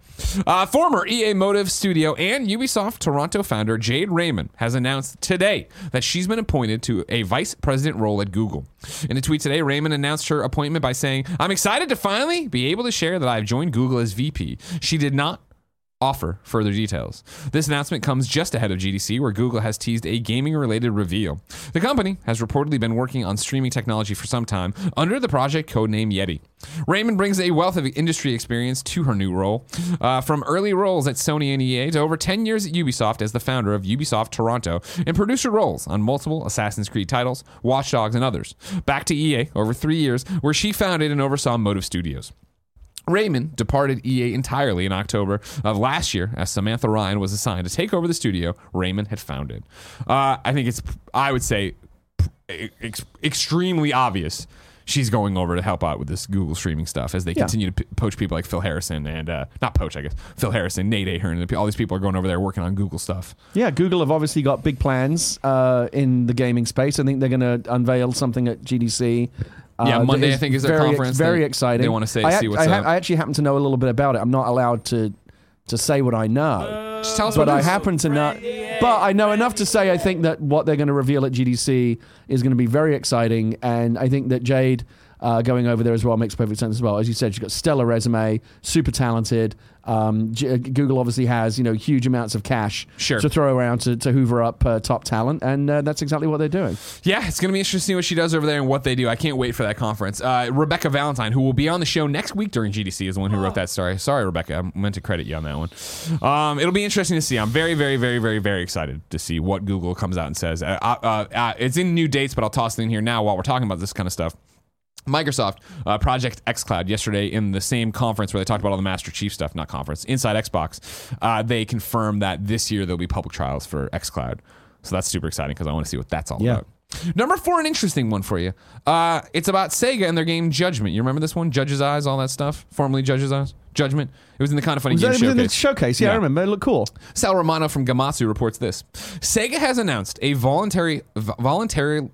Uh, former EA Motive Studio and Ubisoft Toronto founder Jade Raymond has announced today that she's been appointed to a vice president role at Google. In a tweet today, Raymond announced her appointment by saying, "I'm excited to finally be able to share that I've joined Google as VP." She did not offer further details. This announcement comes just ahead of GDC, where Google has teased a gaming related reveal. The company has reportedly been working on streaming technology for some time under the project codename Yeti. Raymond brings a wealth of industry experience to her new role, uh, from early roles at Sony and EA to over 10 years at Ubisoft as the founder of Ubisoft Toronto and producer roles on multiple Assassin's Creed titles, Watch Dogs, and others. Back to EA over three years, where she founded and oversaw Motive Studios. Raymond departed EA entirely in October of last year as Samantha Ryan was assigned to take over the studio Raymond had founded. Uh, I think it's, I would say, ex- extremely obvious she's going over to help out with this Google streaming stuff as they Yeah. continue to p- poach people like Phil Harrison and, uh, not poach, I guess, Phil Harrison, Nate Ahearn, and all these people are going over there working on Google stuff. Yeah, Google have obviously got big plans uh, in the gaming space. I think they're going to unveil something at GDC. Uh, Yeah, Monday, I think, is their very, conference. Very They- exciting. they wanna say- I, see what's I, up. I actually happen to know a little bit about it. I'm not allowed to to say what I know, Just tell us but what I happen to know. But I know enough to say I think that what they're going to reveal at GDC is going to be very exciting, and I think that Jade. Uh, going over there as well makes perfect sense as well. As you said, she's got stellar resume, super talented. Um, G- Google obviously has you know huge amounts of cash Sure. to throw around to, to hoover up uh, top talent, and uh, that's exactly what they're doing. Yeah, it's going to be interesting to see what she does over there and what they do. I can't wait for that conference. Uh, Rebecca Valentine, who will be on the show next week during GDC, is the one who wrote that story. Sorry, Rebecca. I meant to credit you on that one. Um, it'll be interesting to see. I'm very, very, very, very, very excited to see what Google comes out and says. Uh, uh, uh, it's in new dates, but I'll toss it in here now while we're talking about this kind of stuff. Microsoft uh, Project xCloud yesterday in the same conference where they talked about all the Master Chief stuff, not conference, inside Xbox. Uh, they confirmed that this year there'll be public trials for xCloud. So that's super exciting because I want to see what that's all Yeah. about. Number four, an interesting one for you. Uh, it's about Sega and their game Judgment. You remember this one? Judge's Eyes, all that stuff. Formerly Judge's Eyes. Judgment. It was in the kind of funny Was game that in the showcase. showcase? Yeah, I remember. It looked cool. Sal Romano from Gematsu reports this. Sega has announced a voluntary voluntary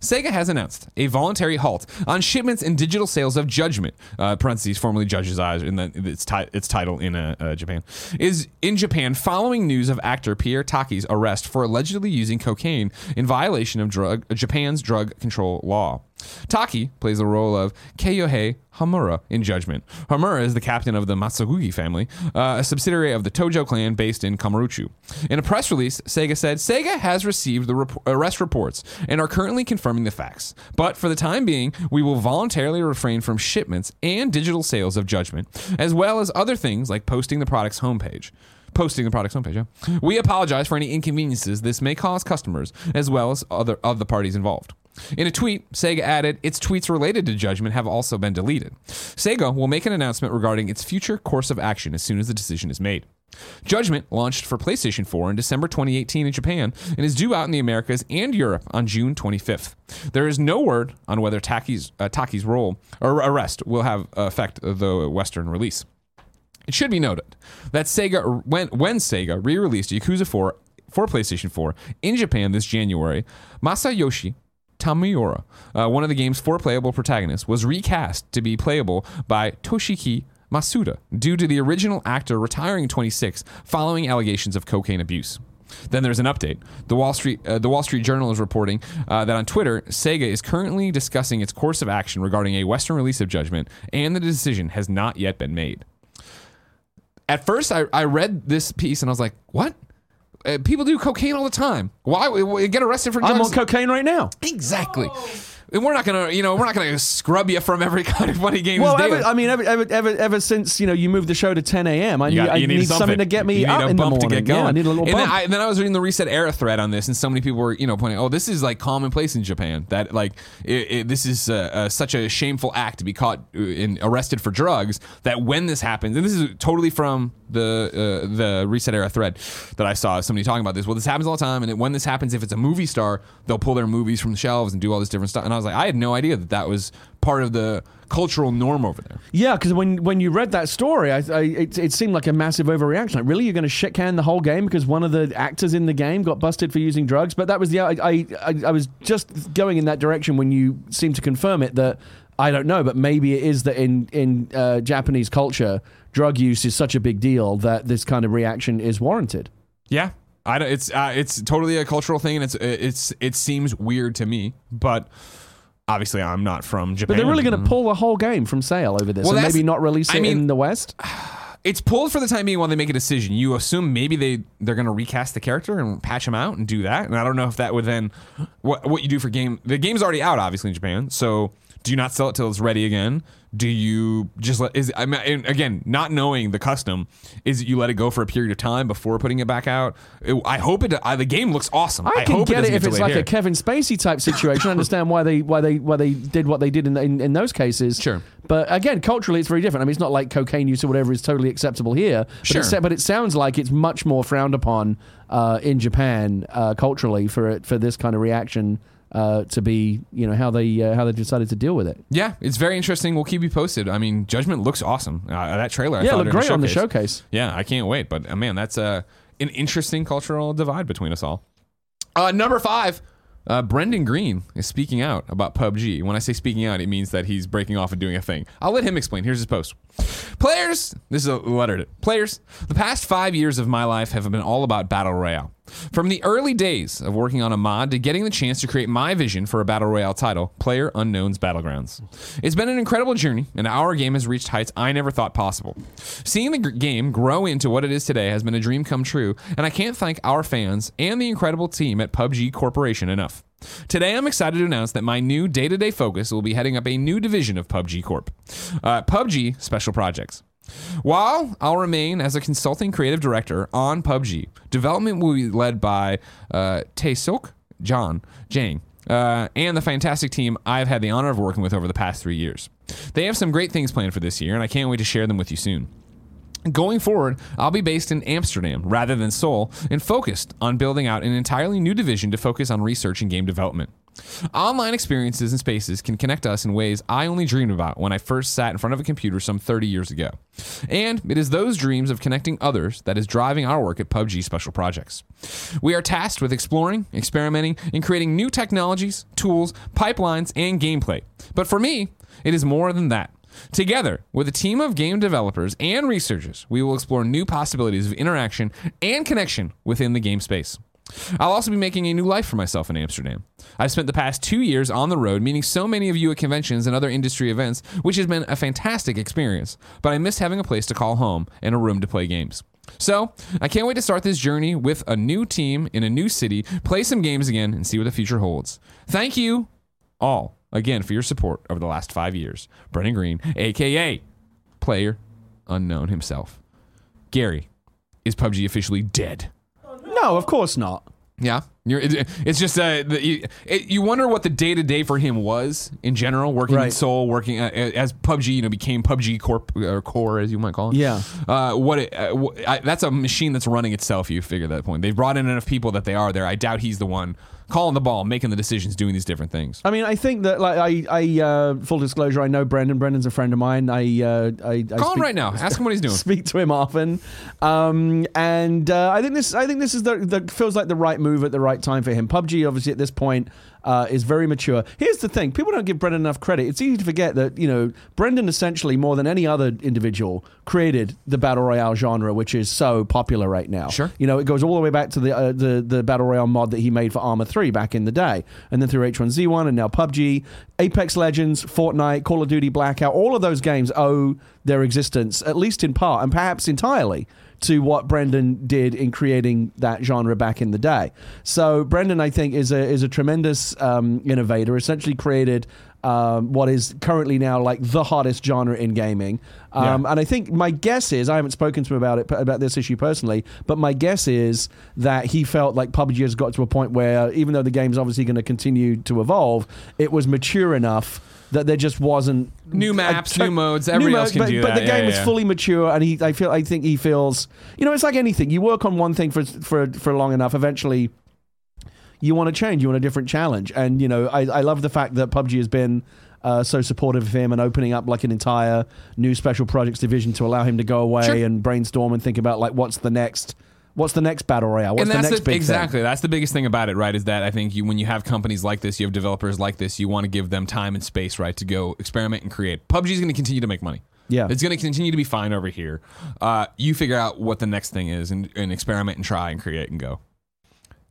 Sega has announced a voluntary halt on shipments and digital sales of Judgment, uh, parentheses formerly Judge's Eyes, in the, its, ti- its title in uh, uh, Japan, is in Japan following news of actor Pierre Taki's arrest for allegedly using cocaine in violation of drug Japan's drug control law. Taki plays the role of Kyohei Hamura in Judgment. Hamura is the captain of the Matsugugi family, uh, a subsidiary of the Tojo clan based in Kamurocho. In a press release, Sega said Sega has received the rep- arrest reports and are currently confirming the facts. But for the time being, we will voluntarily refrain from shipments and digital sales of Judgment, as well as other things like posting the product's homepage posting the product's homepage. Yeah? We apologize for any inconveniences this may cause customers as well as other of the parties involved. In a tweet, Sega added, its tweets related to Judgment have also been deleted. Sega will make an announcement regarding its future course of action as soon as the decision is made. Judgment launched for PlayStation 4 in December 2018 in Japan and is due out in the Americas and Europe on June 25th. There is no word on whether Taki's, uh, Taki's role or arrest will have affect the Western release. It should be noted that Sega when when Sega re-released Yakuza 4 for PlayStation 4 in Japan this January, Masayoshi Tamura, uh, one of the game's four playable protagonists, was recast to be playable by Toshiki Masuda due to the original actor retiring in 26 following allegations of cocaine abuse. Then there's an update. The Wall Street, uh, the Wall Street Journal is reporting uh, that on Twitter, Sega is currently discussing its course of action regarding a Western release of Judgment, and the decision has not yet been made at first I, I read this piece and I was like, what? Uh, people do cocaine all the time. Why we get arrested for drugs? I'm on cocaine right now. exactly. And we're not gonna, you know, we're not gonna scrub you from every kind of funny game. Well, ever, I mean, ever, ever, ever, ever since you know you moved the show to 10 a.m., I, You need, got- I you need, something. to get me You need up a in the bump morning. to get going. Yeah, I need a little and bump. Then I, then I was reading the Reset Era thread on this, and so many people were, you know, pointing, "Oh, this is like commonplace in Japan. That like it, it, this is uh, uh, such a shameful act to be caught uh, and arrested for drugs. That when this happens, and this is totally from the uh, the Reset Era thread that I saw somebody talking about this. Well, this happens all the time, and it, when this happens, if it's a movie star, they'll pull their movies from the shelves and do all this different stuff. And I was like, I had no idea that that was part of the cultural norm over there. Yeah, because when when you read that story, I, I, it, it seemed like a massive overreaction. Like, really, you're going to shit can the whole game because one of the actors in the game got busted for using drugs? But that was the I, I I I was just going in that direction when you seemed to confirm it that I don't know, but maybe it is that in in uh, Japanese culture, drug use is such a big deal that this kind of reaction is warranted. Yeah, I don't, it's uh, it's totally a cultural thing, and it's it's it seems weird to me, but obviously I'm not from Japan. But they're really going to mm-hmm. pull the whole game from sale over this, Well, and that's- maybe not release I it mean- in the West. It's pulled for the time being while they make a decision. You assume maybe they they're going to recast the character and patch him out and do that, and I don't know if that would then what what you do for game. The game's already out, obviously in Japan, so. Do you not sell it till it's ready again? Do you just let is I mean again not knowing the custom is that you let it go for a period of time before putting it back out? It- I hope it. I, the game looks awesome. I can hope get it, doesn't if it's like here. a Kevin Spacey type situation. I understand why they why they why they did what they did in, in in those cases. Sure. But again, culturally, it's very different. I mean, it's not like cocaine use or whatever is totally acceptable here. But Sure. It, but it sounds like it's much more frowned upon uh, in Japan uh, culturally for it, for this kind of reaction uh, to be, you know, how they uh, how they decided to deal with it. Yeah, it's very interesting. We'll keep you posted. I mean, Judgment looks awesome. Uh, that trailer, I yeah, looked great on the showcase. Yeah, I can't wait. But uh, man, that's uh, an interesting cultural divide between us all. Uh, number five, uh, Brendan Greene is speaking out about PUBG. When I say speaking out, it means that he's breaking off and doing a thing. I'll let him explain. Here's his post. Players, this is a letter to players. The past five years of my life have been all about battle royale. From the early days of working on a mod to getting the chance to create my vision for a battle royale title, Player Unknown's Battlegrounds. It's been an incredible journey, and our game has reached heights I never thought possible. Seeing the g- game grow into what it is today has been a dream come true, and I can't thank our fans and the incredible team at PUBG Corporation enough. Today, I'm excited to announce that my new day to day focus will be heading up a new division of PUBG Corp uh, PUBG Special Projects. While I'll remain as a consulting creative director on PUBG, development will be led by uh, Taesok John Jang. Uh, and the fantastic team I've had the honor of working with over the past three years. They have some great things planned for this year, and I can't wait to share them with you soon. Going forward, I'll be based in Amsterdam rather than Seoul and focused on building out an entirely new division to focus on research and game development. Online experiences and spaces can connect us in ways I only dreamed about when I first sat in front of a computer some 30 years ago. And it is those dreams of connecting others that is driving our work at PUBG Special Projects. We are tasked with exploring, experimenting, and creating new technologies, tools, pipelines, and gameplay. But for me, it is more than that. Together, with a team of game developers and researchers, we will explore new possibilities of interaction and connection within the game space. I'll also be making a new life for myself in Amsterdam. I've spent the past two years on the road meeting so many of you at conventions and other industry events, which has been a fantastic experience, but I miss having a place to call home and a room to play games. So, I can't wait to start this journey with a new team in a new city, play some games again, and see what the future holds. Thank you all again for your support over the last five years. Brendan Greene, aka Player Unknown himself. Gary, is PUBG officially dead? No, of course not. Yeah, You're, it, it's just uh, the, you, it, you wonder what the day to day for him was in general, working in Seoul, working uh, as PUBG, you know, became PUBG Corp or Core as you might call it. Yeah. Uh, what it, uh, wh- I, that's a machine that's running itself. You figure that point. They've brought in enough people that they are there. I doubt he's the one calling the ball, making the decisions, doing these different things. I mean, I think that like I, I uh, full disclosure, I know Brendan. Brendan's a friend of mine. I, uh, I, I Call him right now. Ask him what he's doing. speak to him often, um, and uh, I think this I think this is the, the feels like the right move at the right time for him. PUBG obviously at this point uh, is very mature. Here's the thing: people don't give Brendan enough credit. It's easy to forget that you know Brendan essentially more than any other individual created the battle royale genre, which is so popular right now. Sure. you know it goes all the way back to the uh, the the battle royale mod that he made for Arma Three back in the day, and then through H1Z1 and now PUBG, Apex Legends, Fortnite, Call of Duty Blackout. All of those games owe their existence, at least in part and perhaps entirely, to what Brendan did in creating that genre back in the day. So Brendan, I think, is a is a tremendous um, innovator. Essentially, created. Um, what is currently now like the hottest genre in gaming, um, Yeah. and I think my guess is I haven't spoken to him about it about this issue personally, but my guess is that he felt like PUBG has got to a point where even though the game's obviously going to continue to evolve, it was mature enough that there just wasn't New a maps, tra- new modes, everybody else can but, do but that. the Yeah, game yeah, is yeah. fully mature, and he I feel I think he feels you know it's like anything. You work on one thing for for for long enough, eventually you want to change. You want a different challenge, and you know I I love the fact that PUBG has been. Uh, so supportive of him and opening up like an entire new special projects division to allow him to go away Sure. and brainstorm and think about like what's the next what's the next battle royale? What's and the next the, big exactly. That's the biggest thing about it right is that i think you when you have companies like this you have developers like this you want to give them time and space right to go experiment and create. Pubg is going to continue to make money. Yeah. it's going to continue to be fine over here. Uh, you figure out what the next thing is and, and experiment and try and create and go.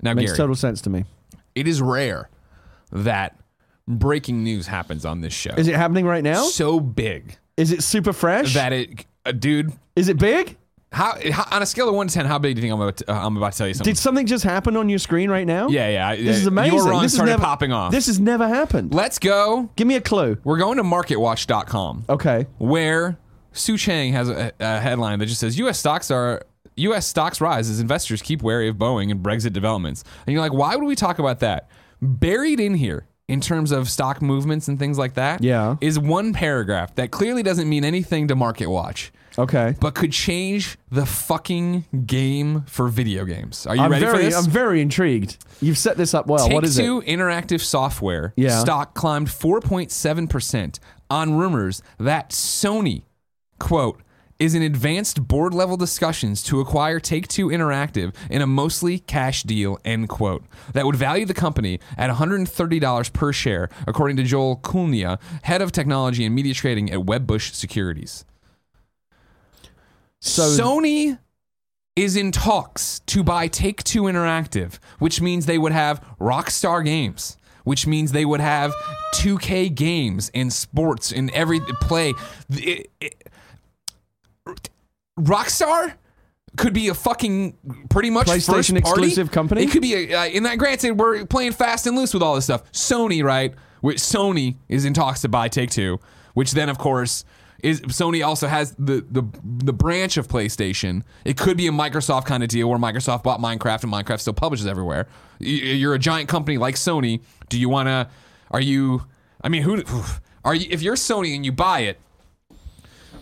Now thing makes Gary, total sense to me. It is rare that breaking news happens on this show. Is it happening right now? So big is it super fresh? that it uh, dude is it big how, how on a scale of 1 to 10 how big do you think i'm about to, uh, I'm about to tell you something did something just happen on your screen right now yeah yeah this is amazing your run this started never, popping off this has never happened let's go give me a clue We're going to marketwatch.com okay where Sue Chang has a, a headline that just says U.S. stocks are U.S. stocks rise as investors keep wary of Boeing and Brexit developments. And you're like, why would we talk about that? Buried in here, in terms of stock movements and things like that, Yeah. is one paragraph that clearly doesn't mean anything to Market Watch, okay but could change the fucking game for video games. Are you I'm ready very, for this? I'm very intrigued. You've set this up well. Take what is it? Two Interactive Software Yeah. stock climbed 4.7% on rumors that Sony, quote, is in advanced board level discussions to acquire Take Two Interactive in a mostly cash deal, end quote. That would value the company at $130 per share, according to Joel Kulina, head of technology and media trading at Wedbush Securities. So Sony is in talks to buy Take Two Interactive, which means they would have Rockstar Games, which means they would have 2K games and sports and every play. It- it- Rockstar could be a fucking pretty much PlayStation exclusive company? It could be a, uh, in that. Granted, we're playing fast and loose with all this stuff. Sony, right? Which Sony is in talks to buy Take Two, which then of course is Sony also has the the the branch of PlayStation. It could be a Microsoft kind of deal where Microsoft bought Minecraft and Minecraft still publishes everywhere. You're a giant company like Sony. Do you want to? Are you? I mean, who? Are you? If you're Sony and you buy it,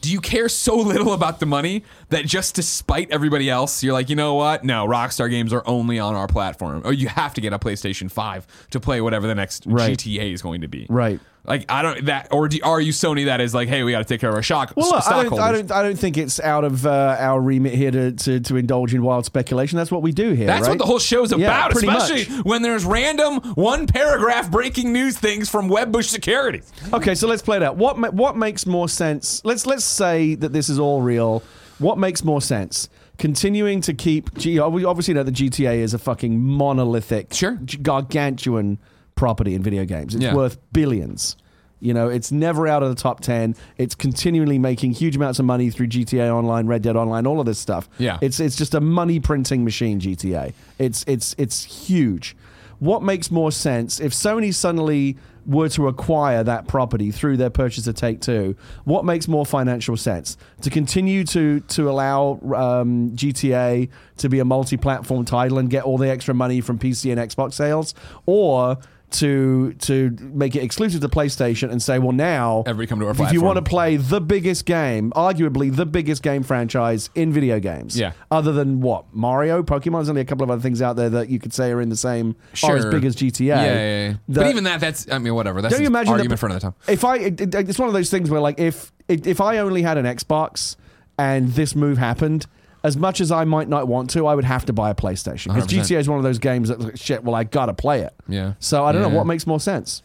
do you care so little about the money that just to spite everybody else, you're like, you know what? No, Rockstar games are only on our platform, or you have to get a PlayStation Five to play whatever the next Right. GTA is going to be. Right. Like I don't that, or do, are you Sony that is like, hey, we got to take care of our shock Well, look, I don't. I don't, I don't think it's out of uh, our remit here to, to, to indulge in wild speculation. That's what we do here. That's right? what the whole show's Yeah, about, especially much. when there's random one paragraph breaking news things from Wedbush Security. Okay, so let's play it out. What ma- what makes more sense? Let's let's say that this is all real. What makes more sense? Continuing to keep G- we obviously know the GTA is a fucking monolithic, Sure. gargantuan property in video games. It's Yeah. worth billions. You know, it's never out of the top 10. It's continually making huge amounts of money through GTA Online, Red Dead Online, all of this stuff. Yeah. It's it's just a money printing machine GTA. It's it's it's huge. What makes more sense if Sony suddenly were to acquire that property through their purchase of Take Two? What makes more financial sense to continue to to allow um, GTA to be a multi-platform title and get all the extra money from PC and Xbox sales, or to to make it exclusive to PlayStation and say, well, now Everybody come to our if you want to play the biggest game, arguably the biggest game franchise in video games, Yeah. other than what Mario, Pokemon. There's only a couple of other things out there that you could say are in the same or as big as GTA. Yeah, yeah, yeah. but even that, that's I mean, whatever. That's don't you an imagine argument that, for another time. If I, it, it- it's one of those things where like if if I only had an Xbox and this move happened. As much as I might not want to, I would have to buy a PlayStation because 100%. GTA is one of those games that shit. Well, I gotta play it. Yeah. So I don't know what makes more sense.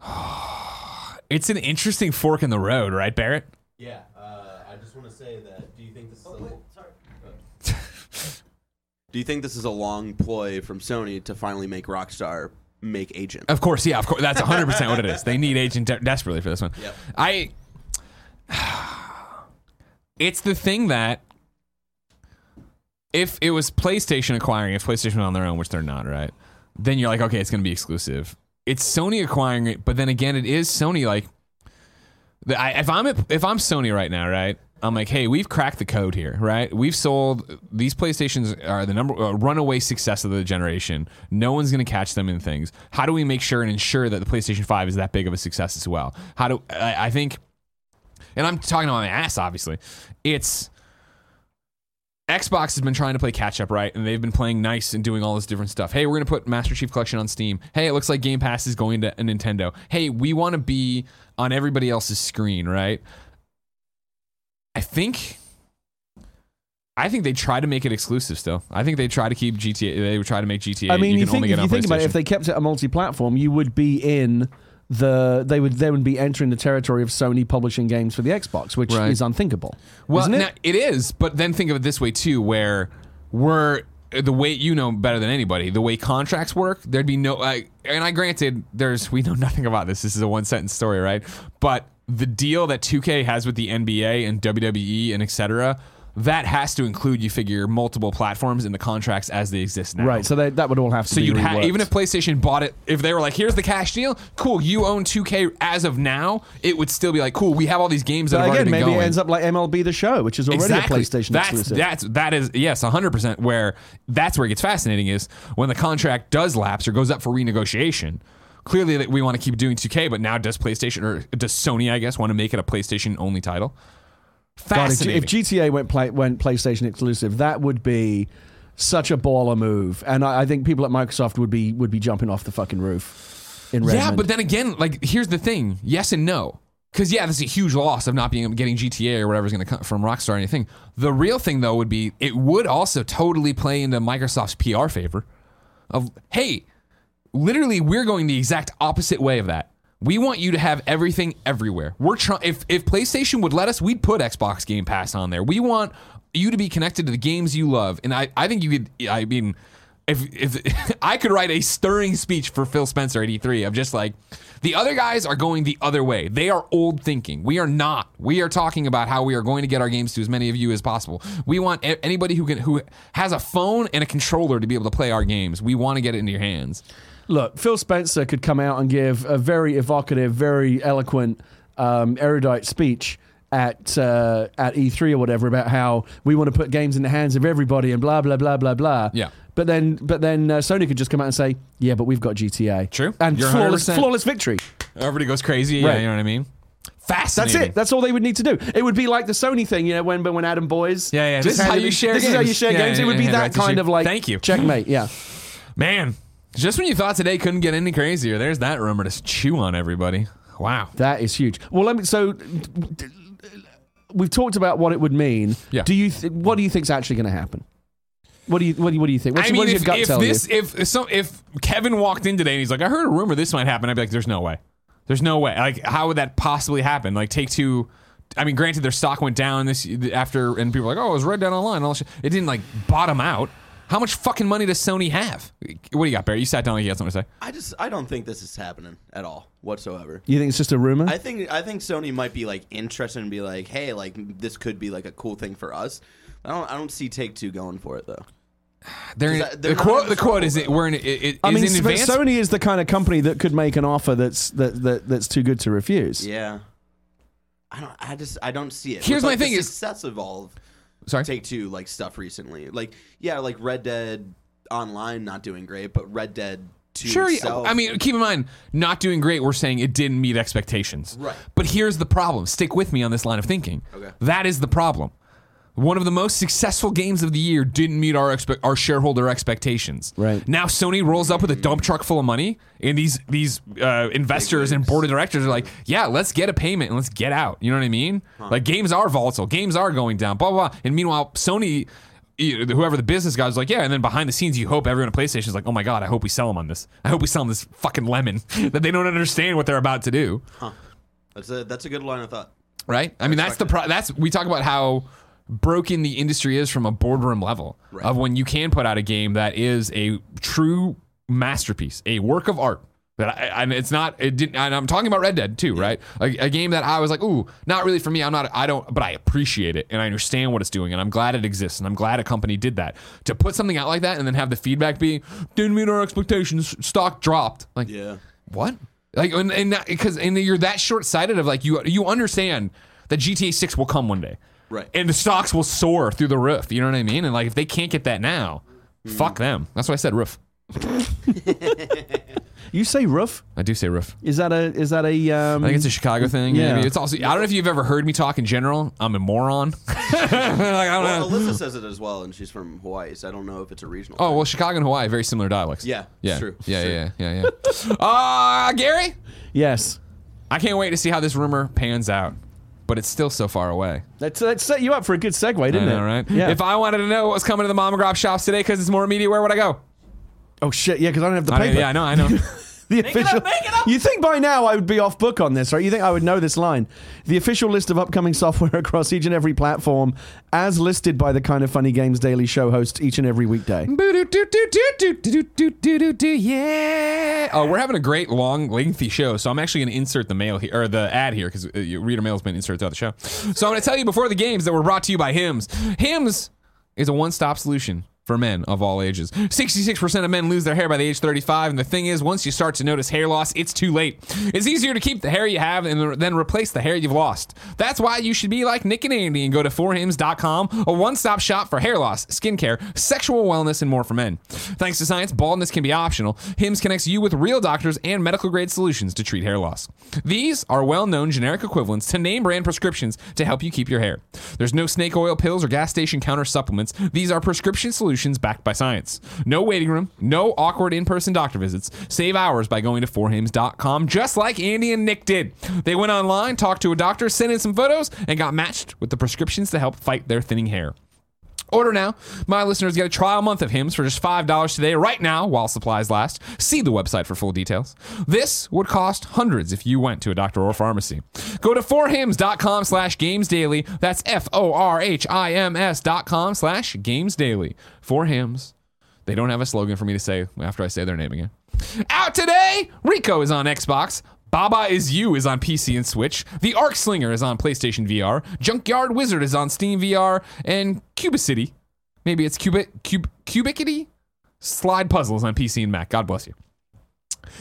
It's an interesting fork in the road, right, Barrett? Yeah, uh, I just want to say that. Do you think this is? Oh, a, wait, sorry. do you think this is a long ploy from Sony to finally make Rockstar make Agent? Of course, yeah, of course. That's 100% what it is. They need Agent de- desperately for this one. Yep. I. It's the thing that. If it was PlayStation acquiring, if PlayStation on their own, which they're not, right? Then you're like, okay, it's going to be exclusive. It's Sony acquiring it, but then again, it is Sony. Like, I, if I'm if I'm Sony right now, right? I'm like, hey, we've cracked the code here, right? We've sold these PlayStations are the number uh, runaway success of the generation. No one's going to catch them in things. How do we make sure and ensure that the PlayStation Five is that big of a success as well? How do I, I think? And I'm talking about my ass, obviously. It's Xbox has been trying to play catch up, right? And they've been playing nice and doing all this different stuff. Hey, we're going to put Master Chief Collection on Steam. Hey, it looks like Game Pass is going to a Nintendo. Hey, we want to be on everybody else's screen, right? I think. I think they try to make it exclusive still. I think they try to keep GTA. They would try to make GTA. I mean, you, can think only if get you on think about it, if they kept it a multi-platform, you would be in the they would they would be entering the territory of Sony publishing games for the Xbox, which Right. is unthinkable. Well, isn't it? now, it is, but then think of it this way too, where we're the way you know better than anybody, the way contracts work, there'd be no. And I granted, there's we know nothing about this. This is a one sentence story, right? But the deal that 2K has with the NBA and WWE and etc. That has to include, you figure, multiple platforms in the contracts as they exist now. right, so they, that would all have to So be you'd have even if PlayStation bought it, if they were like, "Here's the cash deal, cool, you own 2K as of now," it would still be like, "Cool, we have all these games that But have again, already been maybe going." it ends up like MLB The Show, which is already exactly. a PlayStation that's, exclusive. That's that is yes, hundred percent. Where that's where it gets fascinating is when the contract does lapse or goes up for renegotiation. Clearly, that we want to keep doing 2K, but now does PlayStation or does Sony, I guess, want to make it a PlayStation only title? God, if, if GTA went play, went PlayStation exclusive, that would be such a baller move, and I, I think people at Microsoft would be would be jumping off the fucking roof. In Redmond. Yeah, but then again, like here's the thing: yes and no. Because yeah, this is a huge loss of not being getting GTA or whatever's going to come from Rockstar or anything. The real thing though would be it would also totally play into Microsoft's PR favor. Of hey, literally, we're going the exact opposite way of that. We want you to have everything everywhere. We're trying. If if PlayStation would let us, we'd put Xbox Game Pass on there. We want you to be connected to the games you love, and I I think you could. I mean, if if I could write a stirring speech for Phil Spencer at E3 of just like the other guys are going the other way. They are old thinking. We are not. We are talking about how we are going to get our games to as many of you as possible. We want anybody who can who has a phone and a controller to be able to play our games. We want to get it into your hands. Look, Phil Spencer could come out and give a very evocative, very eloquent, um, erudite speech at uh, at E3 or whatever about how we want to put games in the hands of everybody and blah blah blah blah blah. Yeah. But then, but then uh, Sony could just come out and say, "Yeah, but we've got GTA." True. And You're flawless, 100%. flawless victory. Everybody goes crazy. Yeah, you know what I mean? Fast. That's it. That's all they would need to do. It would be like the Sony thing, you know, when when Adam Boyes. Yeah, yeah, this is how you share This is how you games. share Yeah, games. yeah, it would be that right, kind of like. Thank you. Checkmate. Yeah. Man, just when you thought today couldn't get any crazier, there's that rumor to chew on everybody. Wow. That is huge. Well, let me. So we've talked about what it would mean. Yeah. Do you? Th- what do you think's actually going to happen? What do you? What do you, what do you think? What's, I mean, what does if, your gut if tell this, you? if if, some, if Kevin walked in today and he's like, I heard a rumor this might happen, I'd be like, there's no way. There's no way. Like, how would that possibly happen? Like, take two. I mean, granted, their stock went down this after, and people were like, oh, it was Red down Online. All. It didn't like bottom out. How much fucking money does Sony have? What do you got, Barry? You sat down like you had something to say. I just I don't think this is happening at all whatsoever. You think it's just a rumor? I think I think Sony might be like interested and be like, hey, like this could be like a cool thing for us. I don't I don't see Take Two going for it though. They're, in- they're the quote. The quote is it, we're in. It, it, I is mean, in advance. Sony is the kind of company that could make an offer that's that, that that's too good to refuse. Yeah. I don't. I just. I don't see it. Here's With, my like, thing the is- success of all of Sorry. Take Two like stuff recently. Like yeah, like Red Dead Online not doing great, but Red Dead Two. Sure. yeah. itself, I mean, keep in mind, not doing great. We're saying it didn't meet expectations. Right. But here's the problem. Stick with me on this line of thinking. Okay. That is the problem. One of the most successful games of the year didn't meet our expe- our shareholder expectations. Right. now, Sony rolls up with a dump truck full of money, and these these uh, investors and board of directors are like, "Yeah, let's get a payment and let's get out." You know what I mean? Like games are volatile, games are going down, blah blah. blah. And meanwhile, Sony. Whoever the business guy is like, yeah, and then behind the scenes, you hope everyone at PlayStation is like, oh my god, I hope we sell them on this. I hope we sell them this fucking lemon that they don't understand what they're about to do. Huh. that's a that's a good line of thought. right? I mean, that's the pro- that's we talk about how broken the industry is from a boardroom level Right. of when you can put out a game that is a true masterpiece, a work of art. That I, and it's not. It didn't. And I'm talking about Red Dead too, right? A, a game that I was like, ooh, not really for me. I'm not. I don't. But I appreciate it and I understand what it's doing, and I'm glad it exists, and I'm glad a company did that. To put something out like that and then have the feedback be didn't meet our expectations, stock dropped. Like, Yeah. what? Like, and, and because and you're that short sighted of like you you understand that GTA Six will come one day, Right. And the stocks will soar through the roof. You know what I mean? And like if they can't get that now, fuck them. That's why I said roof. You say roof? I do say roof. Is that a is that a um I think it's a Chicago thing. Yeah. Maybe it's also. I don't know if you've ever heard me talk in general. I'm a moron. like, I don't Well, know. Alyssa says it as well, and she's from Hawaii, so I don't know if it's a regional. Oh thing. well, Chicago and Hawaii very similar dialects. Yeah, yeah, true. Yeah, It's yeah, yeah, yeah, yeah. uh, Gary, Yes. I can't wait to see how this rumor pans out. But it's still so far away. That's that set you up for a good segue, didn't I it? know, right? Yeah. If I wanted to know what was coming to the Mom and Grop shops today because it's more immediate, where would I go? oh shit, yeah, because I don't have the I paper. yeah, I know, I know. The it official. up, make it up. You think by now I would be off book on this, right? You think I would know this line? The official list of upcoming software across each and every platform, as listed by the Kind of Funny Games Daily Show hosts each and every weekday. yeah. Oh, we're having a great, long, lengthy show. So I'm actually going to insert the mail here or the ad here because reader mail has been inserted throughout the show. So I'm going to tell you before the games that were brought to you by Hims. Hims is a one-stop solution for men of all ages. 66% of men lose their hair by the age 35, and the thing is, once you start to notice hair loss, it's too late. It's easier to keep the hair you have and then replace the hair you've lost. That's why you should be like Nick and Andy and go to forhims.com, a one-stop shop for hair loss, skincare, sexual wellness, and more for men. Thanks to science, baldness can be optional. Hims connects you with real doctors and medical-grade solutions to treat hair loss. These are well-known generic equivalents to name-brand prescriptions to help you keep your hair. There's no snake oil pills or gas station counter supplements. These are prescription solutions backed by science. No waiting room, no awkward in-person doctor visits. Save hours by going to forhims.com, just like Andy and Nick did. They went online, talked to a doctor, sent in some photos, and got matched with the prescriptions to help fight their thinning hair. Order now. My listeners get a trial month of Hims for just $5 today, right now, while supplies last. See the website for full details. This would cost hundreds if you went to a doctor or pharmacy. Go to forhims.com slash games daily. That's F O R H I M S dot com slash games daily. For Hims. They don't have a slogan for me to say after I say their name again. Out today, Rico is on Xbox. Baba is You is on PC and Switch. The Arc Slinger is on PlayStation VR. Junkyard Wizard is on Steam VR. And Cubicity, maybe it's Cubic, Cub, Cubicity? Slide Puzzles on PC and Mac. God bless you.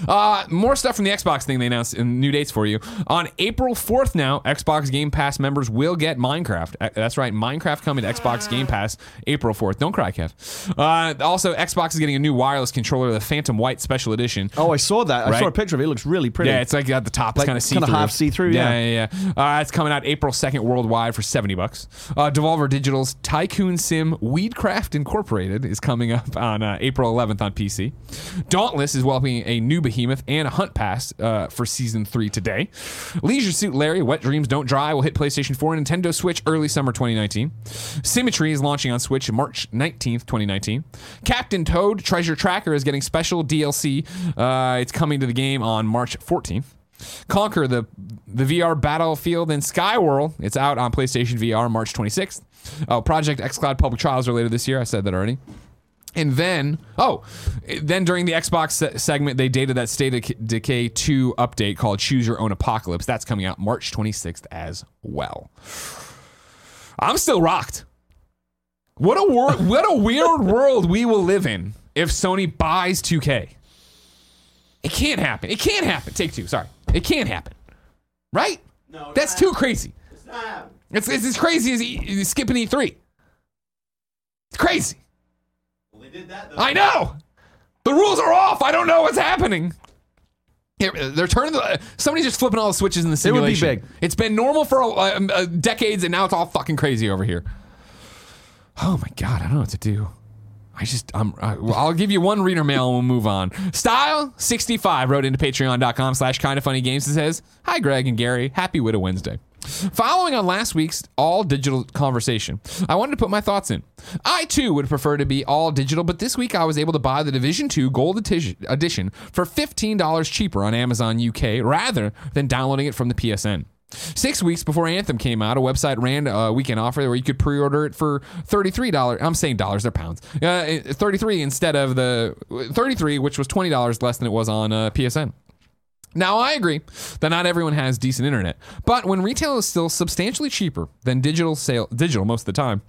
Uh, more stuff from the Xbox thing they announced in new dates for you. On April 4th now, Xbox Game Pass members will get Minecraft. Uh, That's right, Minecraft coming to Xbox Game Pass April 4th. Don't cry, Kev. Uh, also, Xbox is getting a new wireless controller, the Phantom White Special Edition. Oh, I saw that. I Right. saw a picture of it. It looks really pretty. Yeah, it's like at the top, it's Like, kind of see through. kinda through. half see-through, yeah. yeah, yeah. yeah. Uh, it's coming out April second worldwide for seventy bucks. Uh, Devolver Digital's Tycoon Sim Weedcraft Incorporated is coming up on uh, April eleventh on PC. Dauntless is welcoming a new behemoth and a hunt pass uh, for season three today. Leisure Suit Larry: Wet Dreams Don't Dry will hit PlayStation 4 and Nintendo Switch early summer 2019. Symmetry is launching on Switch March 19th, 2019. Captain Toad Treasure Tracker is getting special DLC. Uh, it's coming to the game on March 14th. Conquer the the VR Battlefield in Skyworld. It's out on PlayStation VR March 26th. Oh, Project xCloud public trials are later this year. I said that already. And then, oh, then during the Xbox se- segment, they dated that State of Decay 2 update called Choose Your Own Apocalypse. That's coming out March 26th as well. I'm still rocked. What a wor- what a weird world we will live in if Sony buys 2K. It can't happen. It can't happen. Take two. Sorry, it can't happen. Right? No, That's too crazy. It's not happening. It's, it's as crazy as e- skipping E3. It's crazy. Well, they did that. I know. The rules are off. I don't know what's happening. Here, They're turning the. Somebody's just flipping all the switches in the simulation. It would be big. It's been normal for uh, uh, decades, and now it's all fucking crazy over here. Oh my god, I don't know what to do. I just, I'm, I, well, I'll give you one reader mail and we'll move on. Style65 wrote into patreon.com slash kind of funny games and says, Hi, Greg and Gary. Happy Widow Wednesday. Following on last week's all digital conversation, I wanted to put my thoughts in. I too would prefer to be all digital, but this week I was able to buy the Division 2 Gold Edition for $15 cheaper on Amazon UK rather than downloading it from the PSN. Six weeks before Anthem came out, a website ran a weekend offer where you could pre-order it for thirty-three dollars. I'm saying dollars; they're pounds. Uh, thirty-three instead of the thirty-three, which was twenty dollars less than it was on uh, PSN. Now, I agree that not everyone has decent internet, but when retail is still substantially cheaper than digital sale, digital most of the time,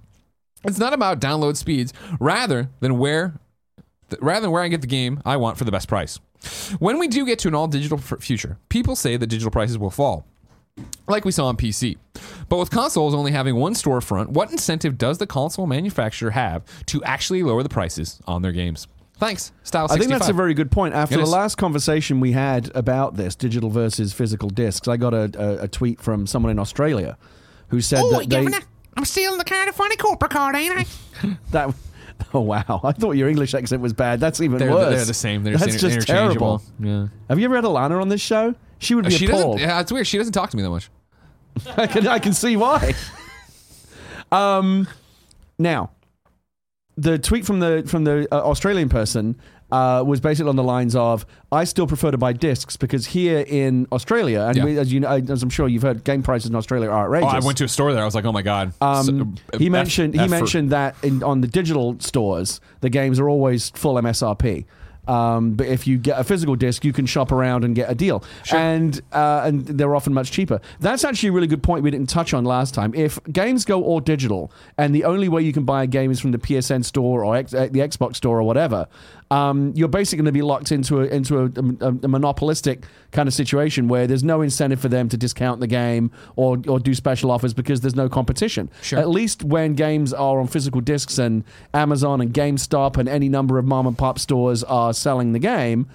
it's not about download speeds, rather than where, th- rather than where I get the game I want for the best price. When we do get to an all digital future, people say that digital prices will fall like we saw on PC. But with consoles only having one storefront, what incentive does the console manufacturer have to actually lower the prices on their games? Thanks, Style. I think that's a very good point. After the last conversation we had about this digital versus physical discs, I got a, a, a tweet from someone in Australia who said that they I'm stealing the kind of funny corporate card, ain't I? that. Oh wow! I thought your English accent was bad. That's even They're, worse. they're the same. They're That's inter- just interchangeable. terrible. Yeah. Have you ever had Alana on this show? She would be She appalled. Yeah, it's weird. She doesn't talk to me that much. I can I can see why. um, now, the tweet from the from the uh, Australian person uh, was basically on the lines of, "I still prefer to buy discs because here in Australia, and Yeah. we, as you know, as I'm sure you've heard, game prices in Australia are Oh, outrageous." I went to a store there. I was like, oh my god. Um, So- he F- mentioned he F for- mentioned that in, on the digital stores, the games are always full MSRP. Um, but if you get a physical disc, you can shop around and get a deal, and uh, and they're often much cheaper. That's actually a really good point we didn't touch on last time. If games go all digital, and the only way you can buy a game is from the PSN store or X, uh, the Xbox store or whatever, um, you're basically going to be locked into a into a, a, a monopolistic kind of situation where there's no incentive for them to discount the game or or do special offers because there's no competition. Sure. At least when games are on physical discs and Amazon and GameStop and any number of mom and pop stores are selling the game,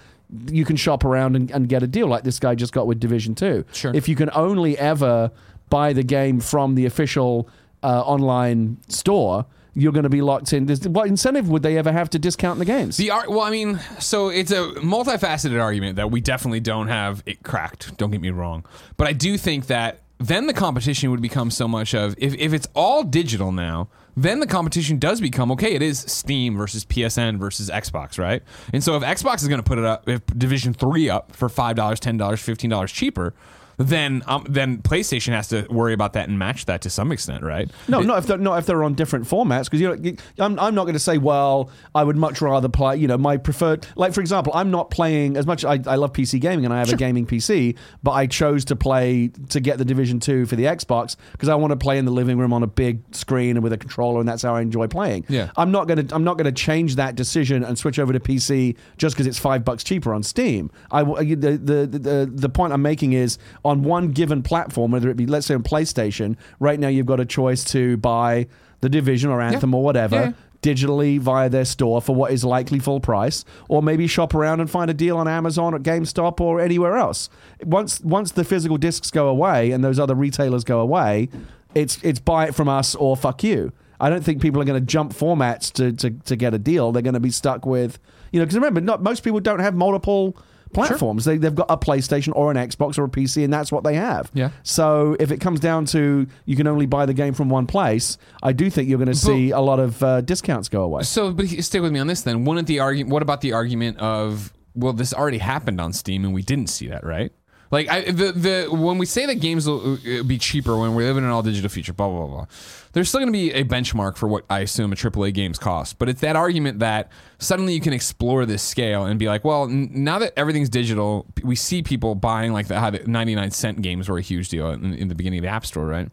you can shop around and, and get a deal like this guy just got with Division 2. Sure. If you can only ever buy the game from the official uh, online store, you're going to be locked in. What incentive would they ever have to discount the games? The art, well, I mean, so it's a multifaceted argument that we definitely don't have it cracked. Don't get me wrong, but I do think that then the competition would become so much of if, if it's all digital now, then the competition does become okay. It is Steam versus PSN versus Xbox, right? And so if Xbox is going to put it up, if Division Three up for five dollars, ten dollars, fifteen dollars cheaper, then um, then PlayStation has to worry about that and match that to some extent, right? No, not if they're not if they're on different formats. Because you, know, I'm, I'm not going to say, well, I would much rather play. You know, my preferred. Like for example, I'm not playing as much. I, I love PC gaming and I have a gaming PC, but I chose to play to get the Division Two for the Xbox because I want to play in the living room on a big screen and with a controller, and that's how I enjoy playing. Yeah. I'm not going to I'm not to change that decision and switch over to PC just because it's five bucks cheaper on Steam. I the, the the the point I'm making is on one given platform, whether it be let's say on PlayStation, right now you've got a choice to buy the Division or Anthem or whatever. Yeah. Digitally via their store for what is likely full price, or maybe shop around and find a deal on Amazon or GameStop or anywhere else. Once once the physical discs go away and those other retailers go away, it's it's buy it from us or fuck you. I don't think people are going to jump formats to, to, to get a deal. They're going to be stuck with, you know, because remember, not, most people don't have multiple platforms. They, they've got a PlayStation or an Xbox or a PC, and that's what they have. Yeah. So if it comes down to you can only buy the game from one place, I do think you're going to see a lot of uh, discounts go away. So, but stay with me on this then. Wouldn't the argument? What about the argument of well, this already happened on Steam and we didn't see that, right? Like I, the the when we say that games will uh, be cheaper when we live in an all digital future, blah blah blah. blah. There's still going to be a benchmark for what I assume a AAA games cost, but it's that argument that suddenly you can explore this scale and be like, well, n- now that everything's digital, we see people buying like the, how the 99 cent games were a huge deal in, in the beginning of the App Store, right?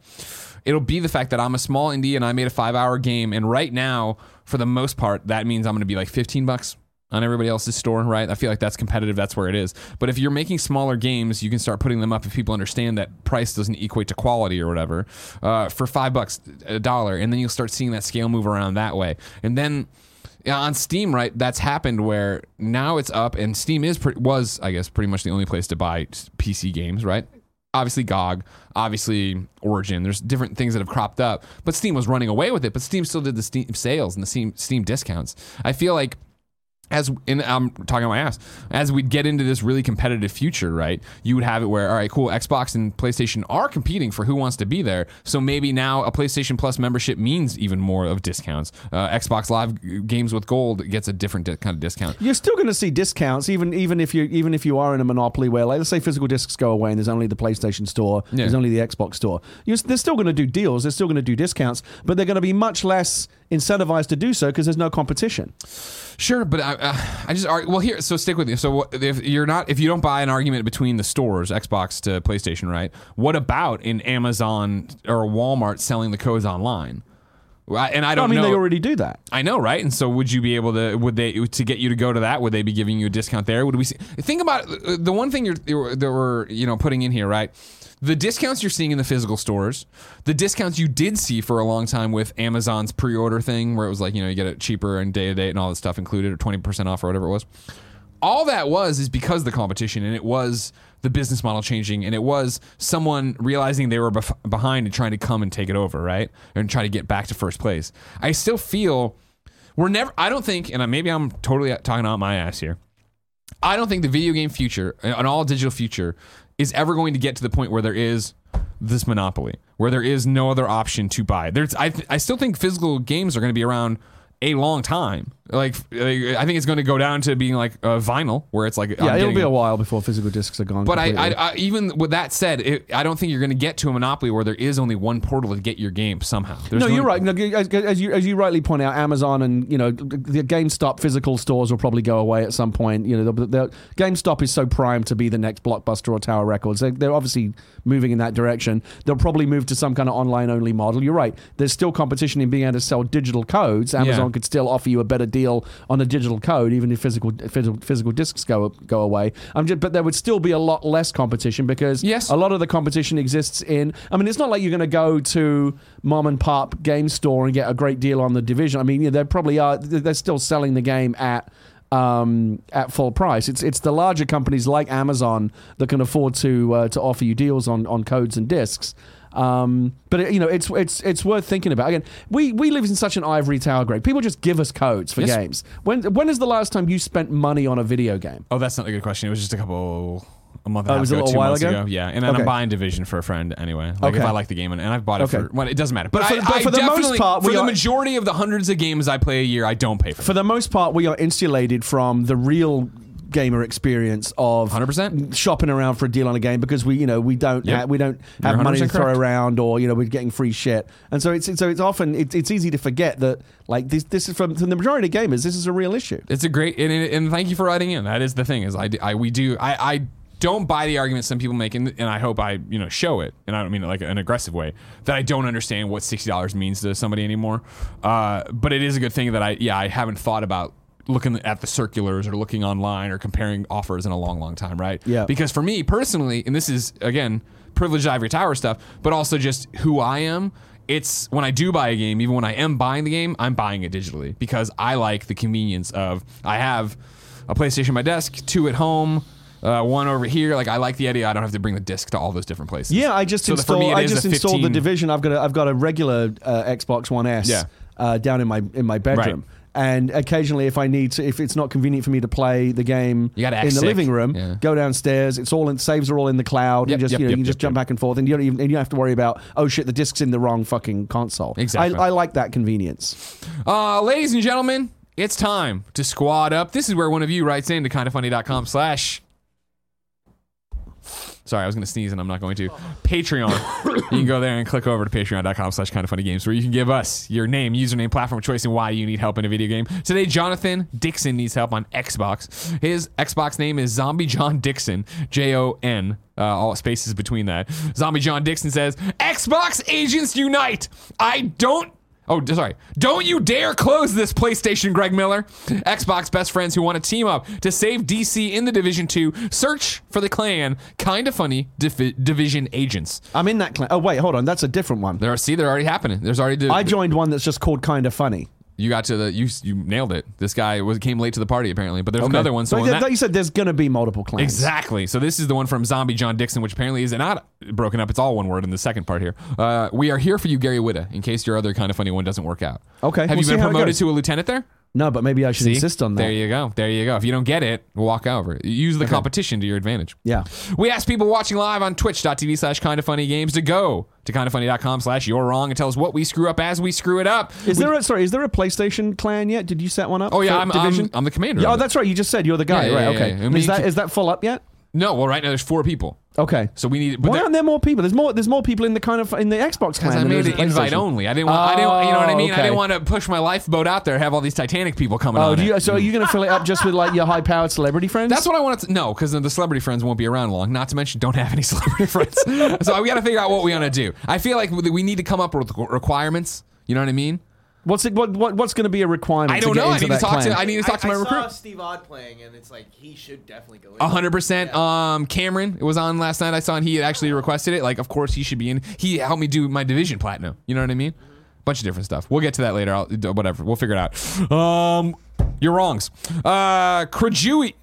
It'll be the fact that I'm a small indie and I made a five hour game, and right now, for the most part, that means I'm going to be like 15 bucks on everybody else's store, right? I feel like that's competitive. That's where it is. But if you're making smaller games, you can start putting them up if people understand that price doesn't equate to quality or whatever uh, for five bucks a dollar, and then you'll start seeing that scale move around that way. And then yeah, on Steam, right? That's happened where now it's up, and Steam is pre- was I guess pretty much the only place to buy PC games, right? Obviously GOG, obviously Origin. There's different things that have cropped up, but Steam was running away with it. But Steam still did the Steam sales and the Steam Steam discounts. I feel like as and I'm talking on my ass as we get into this really competitive future, right? You would have it where all right, cool, Xbox and PlayStation are competing for who wants to be there. So maybe now a PlayStation Plus membership means even more of discounts. Uh, Xbox Live games with gold gets a different di- kind of discount. You're still going to see discounts, even even if you even if you are in a monopoly where, like, let's say physical discs go away and there's only the PlayStation Store, Yeah. there's only the Xbox Store. You're, they're still going to do deals, they're still going to do discounts, but they're going to be much less incentivized to do so because there's no competition. Sure, but I, uh, I just ar- well here. So stick with me. So if you're not, if you don't buy an argument between the stores, Xbox to PlayStation, right? What about in Amazon or Walmart selling the codes online? And I I don't mean, know. they already do that. I know, right? And so, would you be able to? Would they to get you to go to that? Would they be giving you a discount there? Would we see, think about it, the one thing you're you're- that we're you know putting in here, right? The discounts you're seeing in the physical stores, the discounts you did see for a long time with Amazon's pre-order thing, where it was like you know you get it cheaper and day to date and all this stuff included, or twenty percent off or whatever it was. All that was is because of the competition, and it was the business model changing, and it was someone realizing they were bef- behind and trying to come and take it over, right, and try to get back to first place. I still feel we're never. I don't think, and maybe I'm totally talking out my ass here. I don't think the video game future, uh, an all digital future, is ever going to get to the point where there is this monopoly, where there is no other option to buy. There's, I, I still think physical games are going to be around a long time. Like, I think it's going to go down to being like uh, vinyl, where it's like Yeah, I'm it'll be a- a while before physical discs are gone. but I, completely. I, I, even with that said, it, I don't think you're going to get to a monopoly where there is only one portal to get your game somehow. There's no, you're right. No, as, as you as you rightly point out, Amazon and you know the GameStop physical stores will probably go away at some point. You know, the, the, GameStop is so primed to be the next Blockbuster or Tower Records. They, they're obviously moving in that direction. They'll probably move to some kind of online only model. You're right. There's still competition in being able to sell digital codes. Amazon Yeah. could still offer you a better deal on a digital code, even if physical physical, physical discs go go away. I'm just, but there would still be a lot less competition because Yes. a lot of the competition exists in. I mean, it's not like you're going to go to mom and pop game store and get a great deal on the division. I mean, they probably are. They're still selling the game at. Um, at full price, it's it's the larger companies like Amazon that can afford to uh, to offer you deals on, on codes and discs. Um, but it, you know, it's it's it's worth thinking about. Again, we we live in such an ivory tower, Greg. People just give us codes for Yes. games. When when is the last time you spent money on a video game? Oh, that's not a good question. It was just a couple. A month and a it half was a little two while months ago? ago. Yeah, and then Okay. I'm buying Division for a friend anyway. Like if I like the game, and, and I've bought it Okay. for. Well, it doesn't matter. But, But for- I, but for the most part, for the are- majority of the hundreds of games I play a year, I don't pay for. for the most part, we are insulated from the real gamer experience of 100%. shopping around for a deal on a game because we you know we don't Yep. ha- we don't have money to 100% throw around or you know we're getting free shit and so it's so it's often it's, it's easy to forget that like this this is from, from the majority of gamers this is a real issue. It's a great and, and, and thank you for writing in. That is the thing is I, I we do I, I don't buy the argument some people make and, and I hope I you know show it and I don't mean it like an aggressive way that I don't understand what sixty dollars means to somebody anymore. Uh, but it is a good thing that I yeah I haven't thought about looking at the circulars or looking online or comparing offers in a long long time right Yeah. because for me personally and this is again privileged ivory tower stuff but also just who I am it's when I do buy a game, even when I am buying the game, I'm buying it digitally because I like the convenience of I have a PlayStation on my desk, two at home, uh, one over here. Like I like the idea I don't have to bring the disc to all those different places. Yeah, I just So that for me, installed. I just installed the division. I've got a, I've got a regular uh, Xbox One S. Yeah. Uh, down in my in my bedroom. Right. And occasionally, if I need to, if it's not convenient for me to play the game in the exit. living room, Yeah. go downstairs. It's all in saves are all in the cloud. Yep, you just yep, you know yep, you can just jump back and forth, and you don't even and you don't have to worry about oh shit the disc's in the wrong fucking console. Exactly. I, I like that convenience. Uh, ladies and gentlemen, it's time to squad up. This is where one of you writes in to kindafunny.com slash. Sorry, I was going to sneeze and I'm not going to. Patreon. you can go there and click over to patreon.com slash kind of funny games where you can give us your name, username, platform choice, and why you need help in a video game. Today, Jonathan Dixon needs help on Xbox. His Xbox name is Zombie John Dixon, J O N. Uh, all spaces between that. Zombie John Dixon says, Xbox agents unite. I don't Oh, sorry. Don't you dare close this PlayStation, Greg Miller. Xbox best friends who want to team up to save DC in the Division 2. Search for the clan. Kinda funny Divi- Division agents. I'm in that clan. Oh wait, hold on, that's a different one. There are, see, they're already happening. There's already. The, I joined one that's just called kind of funny. You got to the. You you nailed it. This guy was came late to the party apparently, but there's another one. So on that- like you said, there's going to be multiple clans. Exactly. So this is the one from Zombie John Dixon, which apparently is not broken up. It's all one word in the second part here. Uh, we are here for you, Gary Whitta, in case your other kind of funny one doesn't work out. Okay, Have we'll you been promoted to a lieutenant there? No, but maybe I should See? insist on that. There you go. There you go. If you don't get it, walk over. Use the competition to your advantage. Yeah. We ask people watching live on twitch.tv slash kind of funny games to go to kindafunny.com slash you're wrong and tell us what we screw up as we screw it up. Is there a sorry? Is there a PlayStation clan yet? Did you set one up? Oh, yeah, I'm- Division? I'm- I'm the commander Yeah, oh, that's right. You just said you're the guy, Yeah, yeah, right? okay. yeah. I mean, is that is that full up yet? No, well, right now there's four people. Okay. So we need. But Why there- aren't there more people? There's more. There's more people in the kind of in the Xbox Because clan. I than made there is it in invite PlayStation. only. I didn't want. I didn't. You know what I oh, mean? I didn't want to push my lifeboat out there. Have all these Titanic people coming Oh, on. do it. you, so are you going to fill it up just with like your high-powered celebrity friends? That's what I wanted to know because the celebrity friends won't be around long. Not to mention, don't have any celebrity friends. so we got to figure out what we want to do. I feel like we need to come up with requirements. You know what I mean? What's it, what, what what's going to be a requirement? I don't to get know. I need to talk clan? to. I need to talk to I, my I recruit. saw Steve Odd playing, and it's like he should definitely go in. A hundred percent. Um, Cameron it was on last night. I saw, and he had actually requested it. Like, of course, he should be in. He helped me do my division platinum. You know what I mean? Bunch of different stuff. We'll get to that later. I'll, whatever. We'll figure it out. Um, you're wrongs. Uh, Krajui.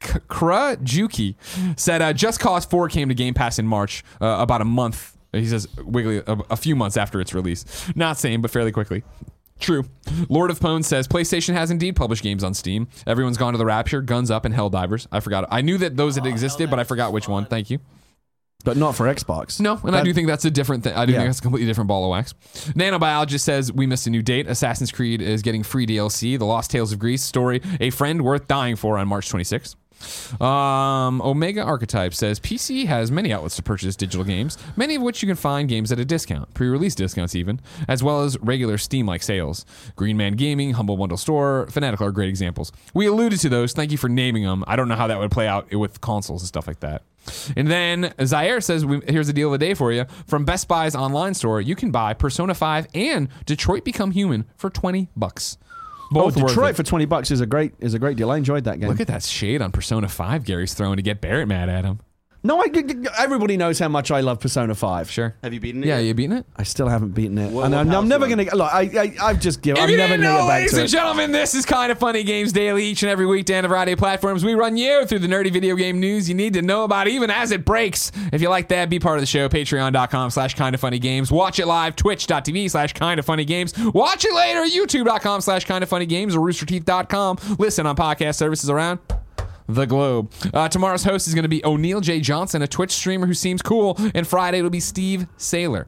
Krajuki said uh, Just Cause 4 came to Game Pass in March, uh, about a month. He says Wiggly a, a few months after its release. Not same, but fairly quickly. True. Lord of Pone says PlayStation has indeed published games on Steam. Everyone's gone to the Rapture, Guns Up, and Helldivers. I forgot. I knew that those had existed, but I forgot which one. Thank you. but not for Xbox. No, and I That- do think that's a different thing. I do Yeah. think that's a completely different ball of wax. Nanobiologist says we missed a new date. Assassin's Creed is getting free DLC. The Lost Tales of Greece story, a friend worth dying for, on March 26th. Um, Omega Archetype says PC has many outlets to purchase digital games, many of which you can find games at a discount, pre-release discounts even, as well as regular Steam-like sales. Green Man Gaming, Humble Bundle Store, Fanatical are great examples. We alluded to those. Thank you for naming them. I don't know how that would play out with consoles and stuff like that. And then Zaire says, "Here's the deal of the day for you. From Best Buy's online store, you can buy Persona 5 and Detroit Become Human for 20 bucks. Oh, Both Detroit for twenty bucks is a great is a great deal. I enjoyed that game. Look at that shade on Persona 5 Gary's throwing to get Barrett mad at him. No, I, everybody knows how much I love Persona Five. Sure. Have you beaten it? Yeah, yet? you beating it? I still haven't beaten it, What- and what I'm, I'm never going to look. I, I I've just given. If I'm you never going to get back ladies to and it. gentlemen, this is kind of funny games daily each and every weekday on a variety of platforms. We run you through the nerdy video game news you need to know about even as it breaks. If you like that, be part of the show. Patreon.com slash kind of funny games. Watch it live. Twitch.tv slash kind of funny games. Watch it later. YouTube.com slash kind of funny games or roosterteeth.com. Listen on podcast services around the globe. Uh, tomorrow's host is going to be O'Neill J. Johnson, a Twitch streamer who seems cool. And Friday it'll be Steve Saylor.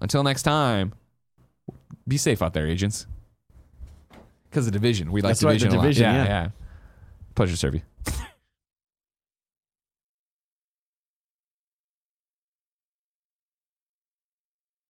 Until next time, be safe out there, agents. Because the division. We like That's right, the division a lot. Yeah, yeah. yeah. Pleasure to serve you.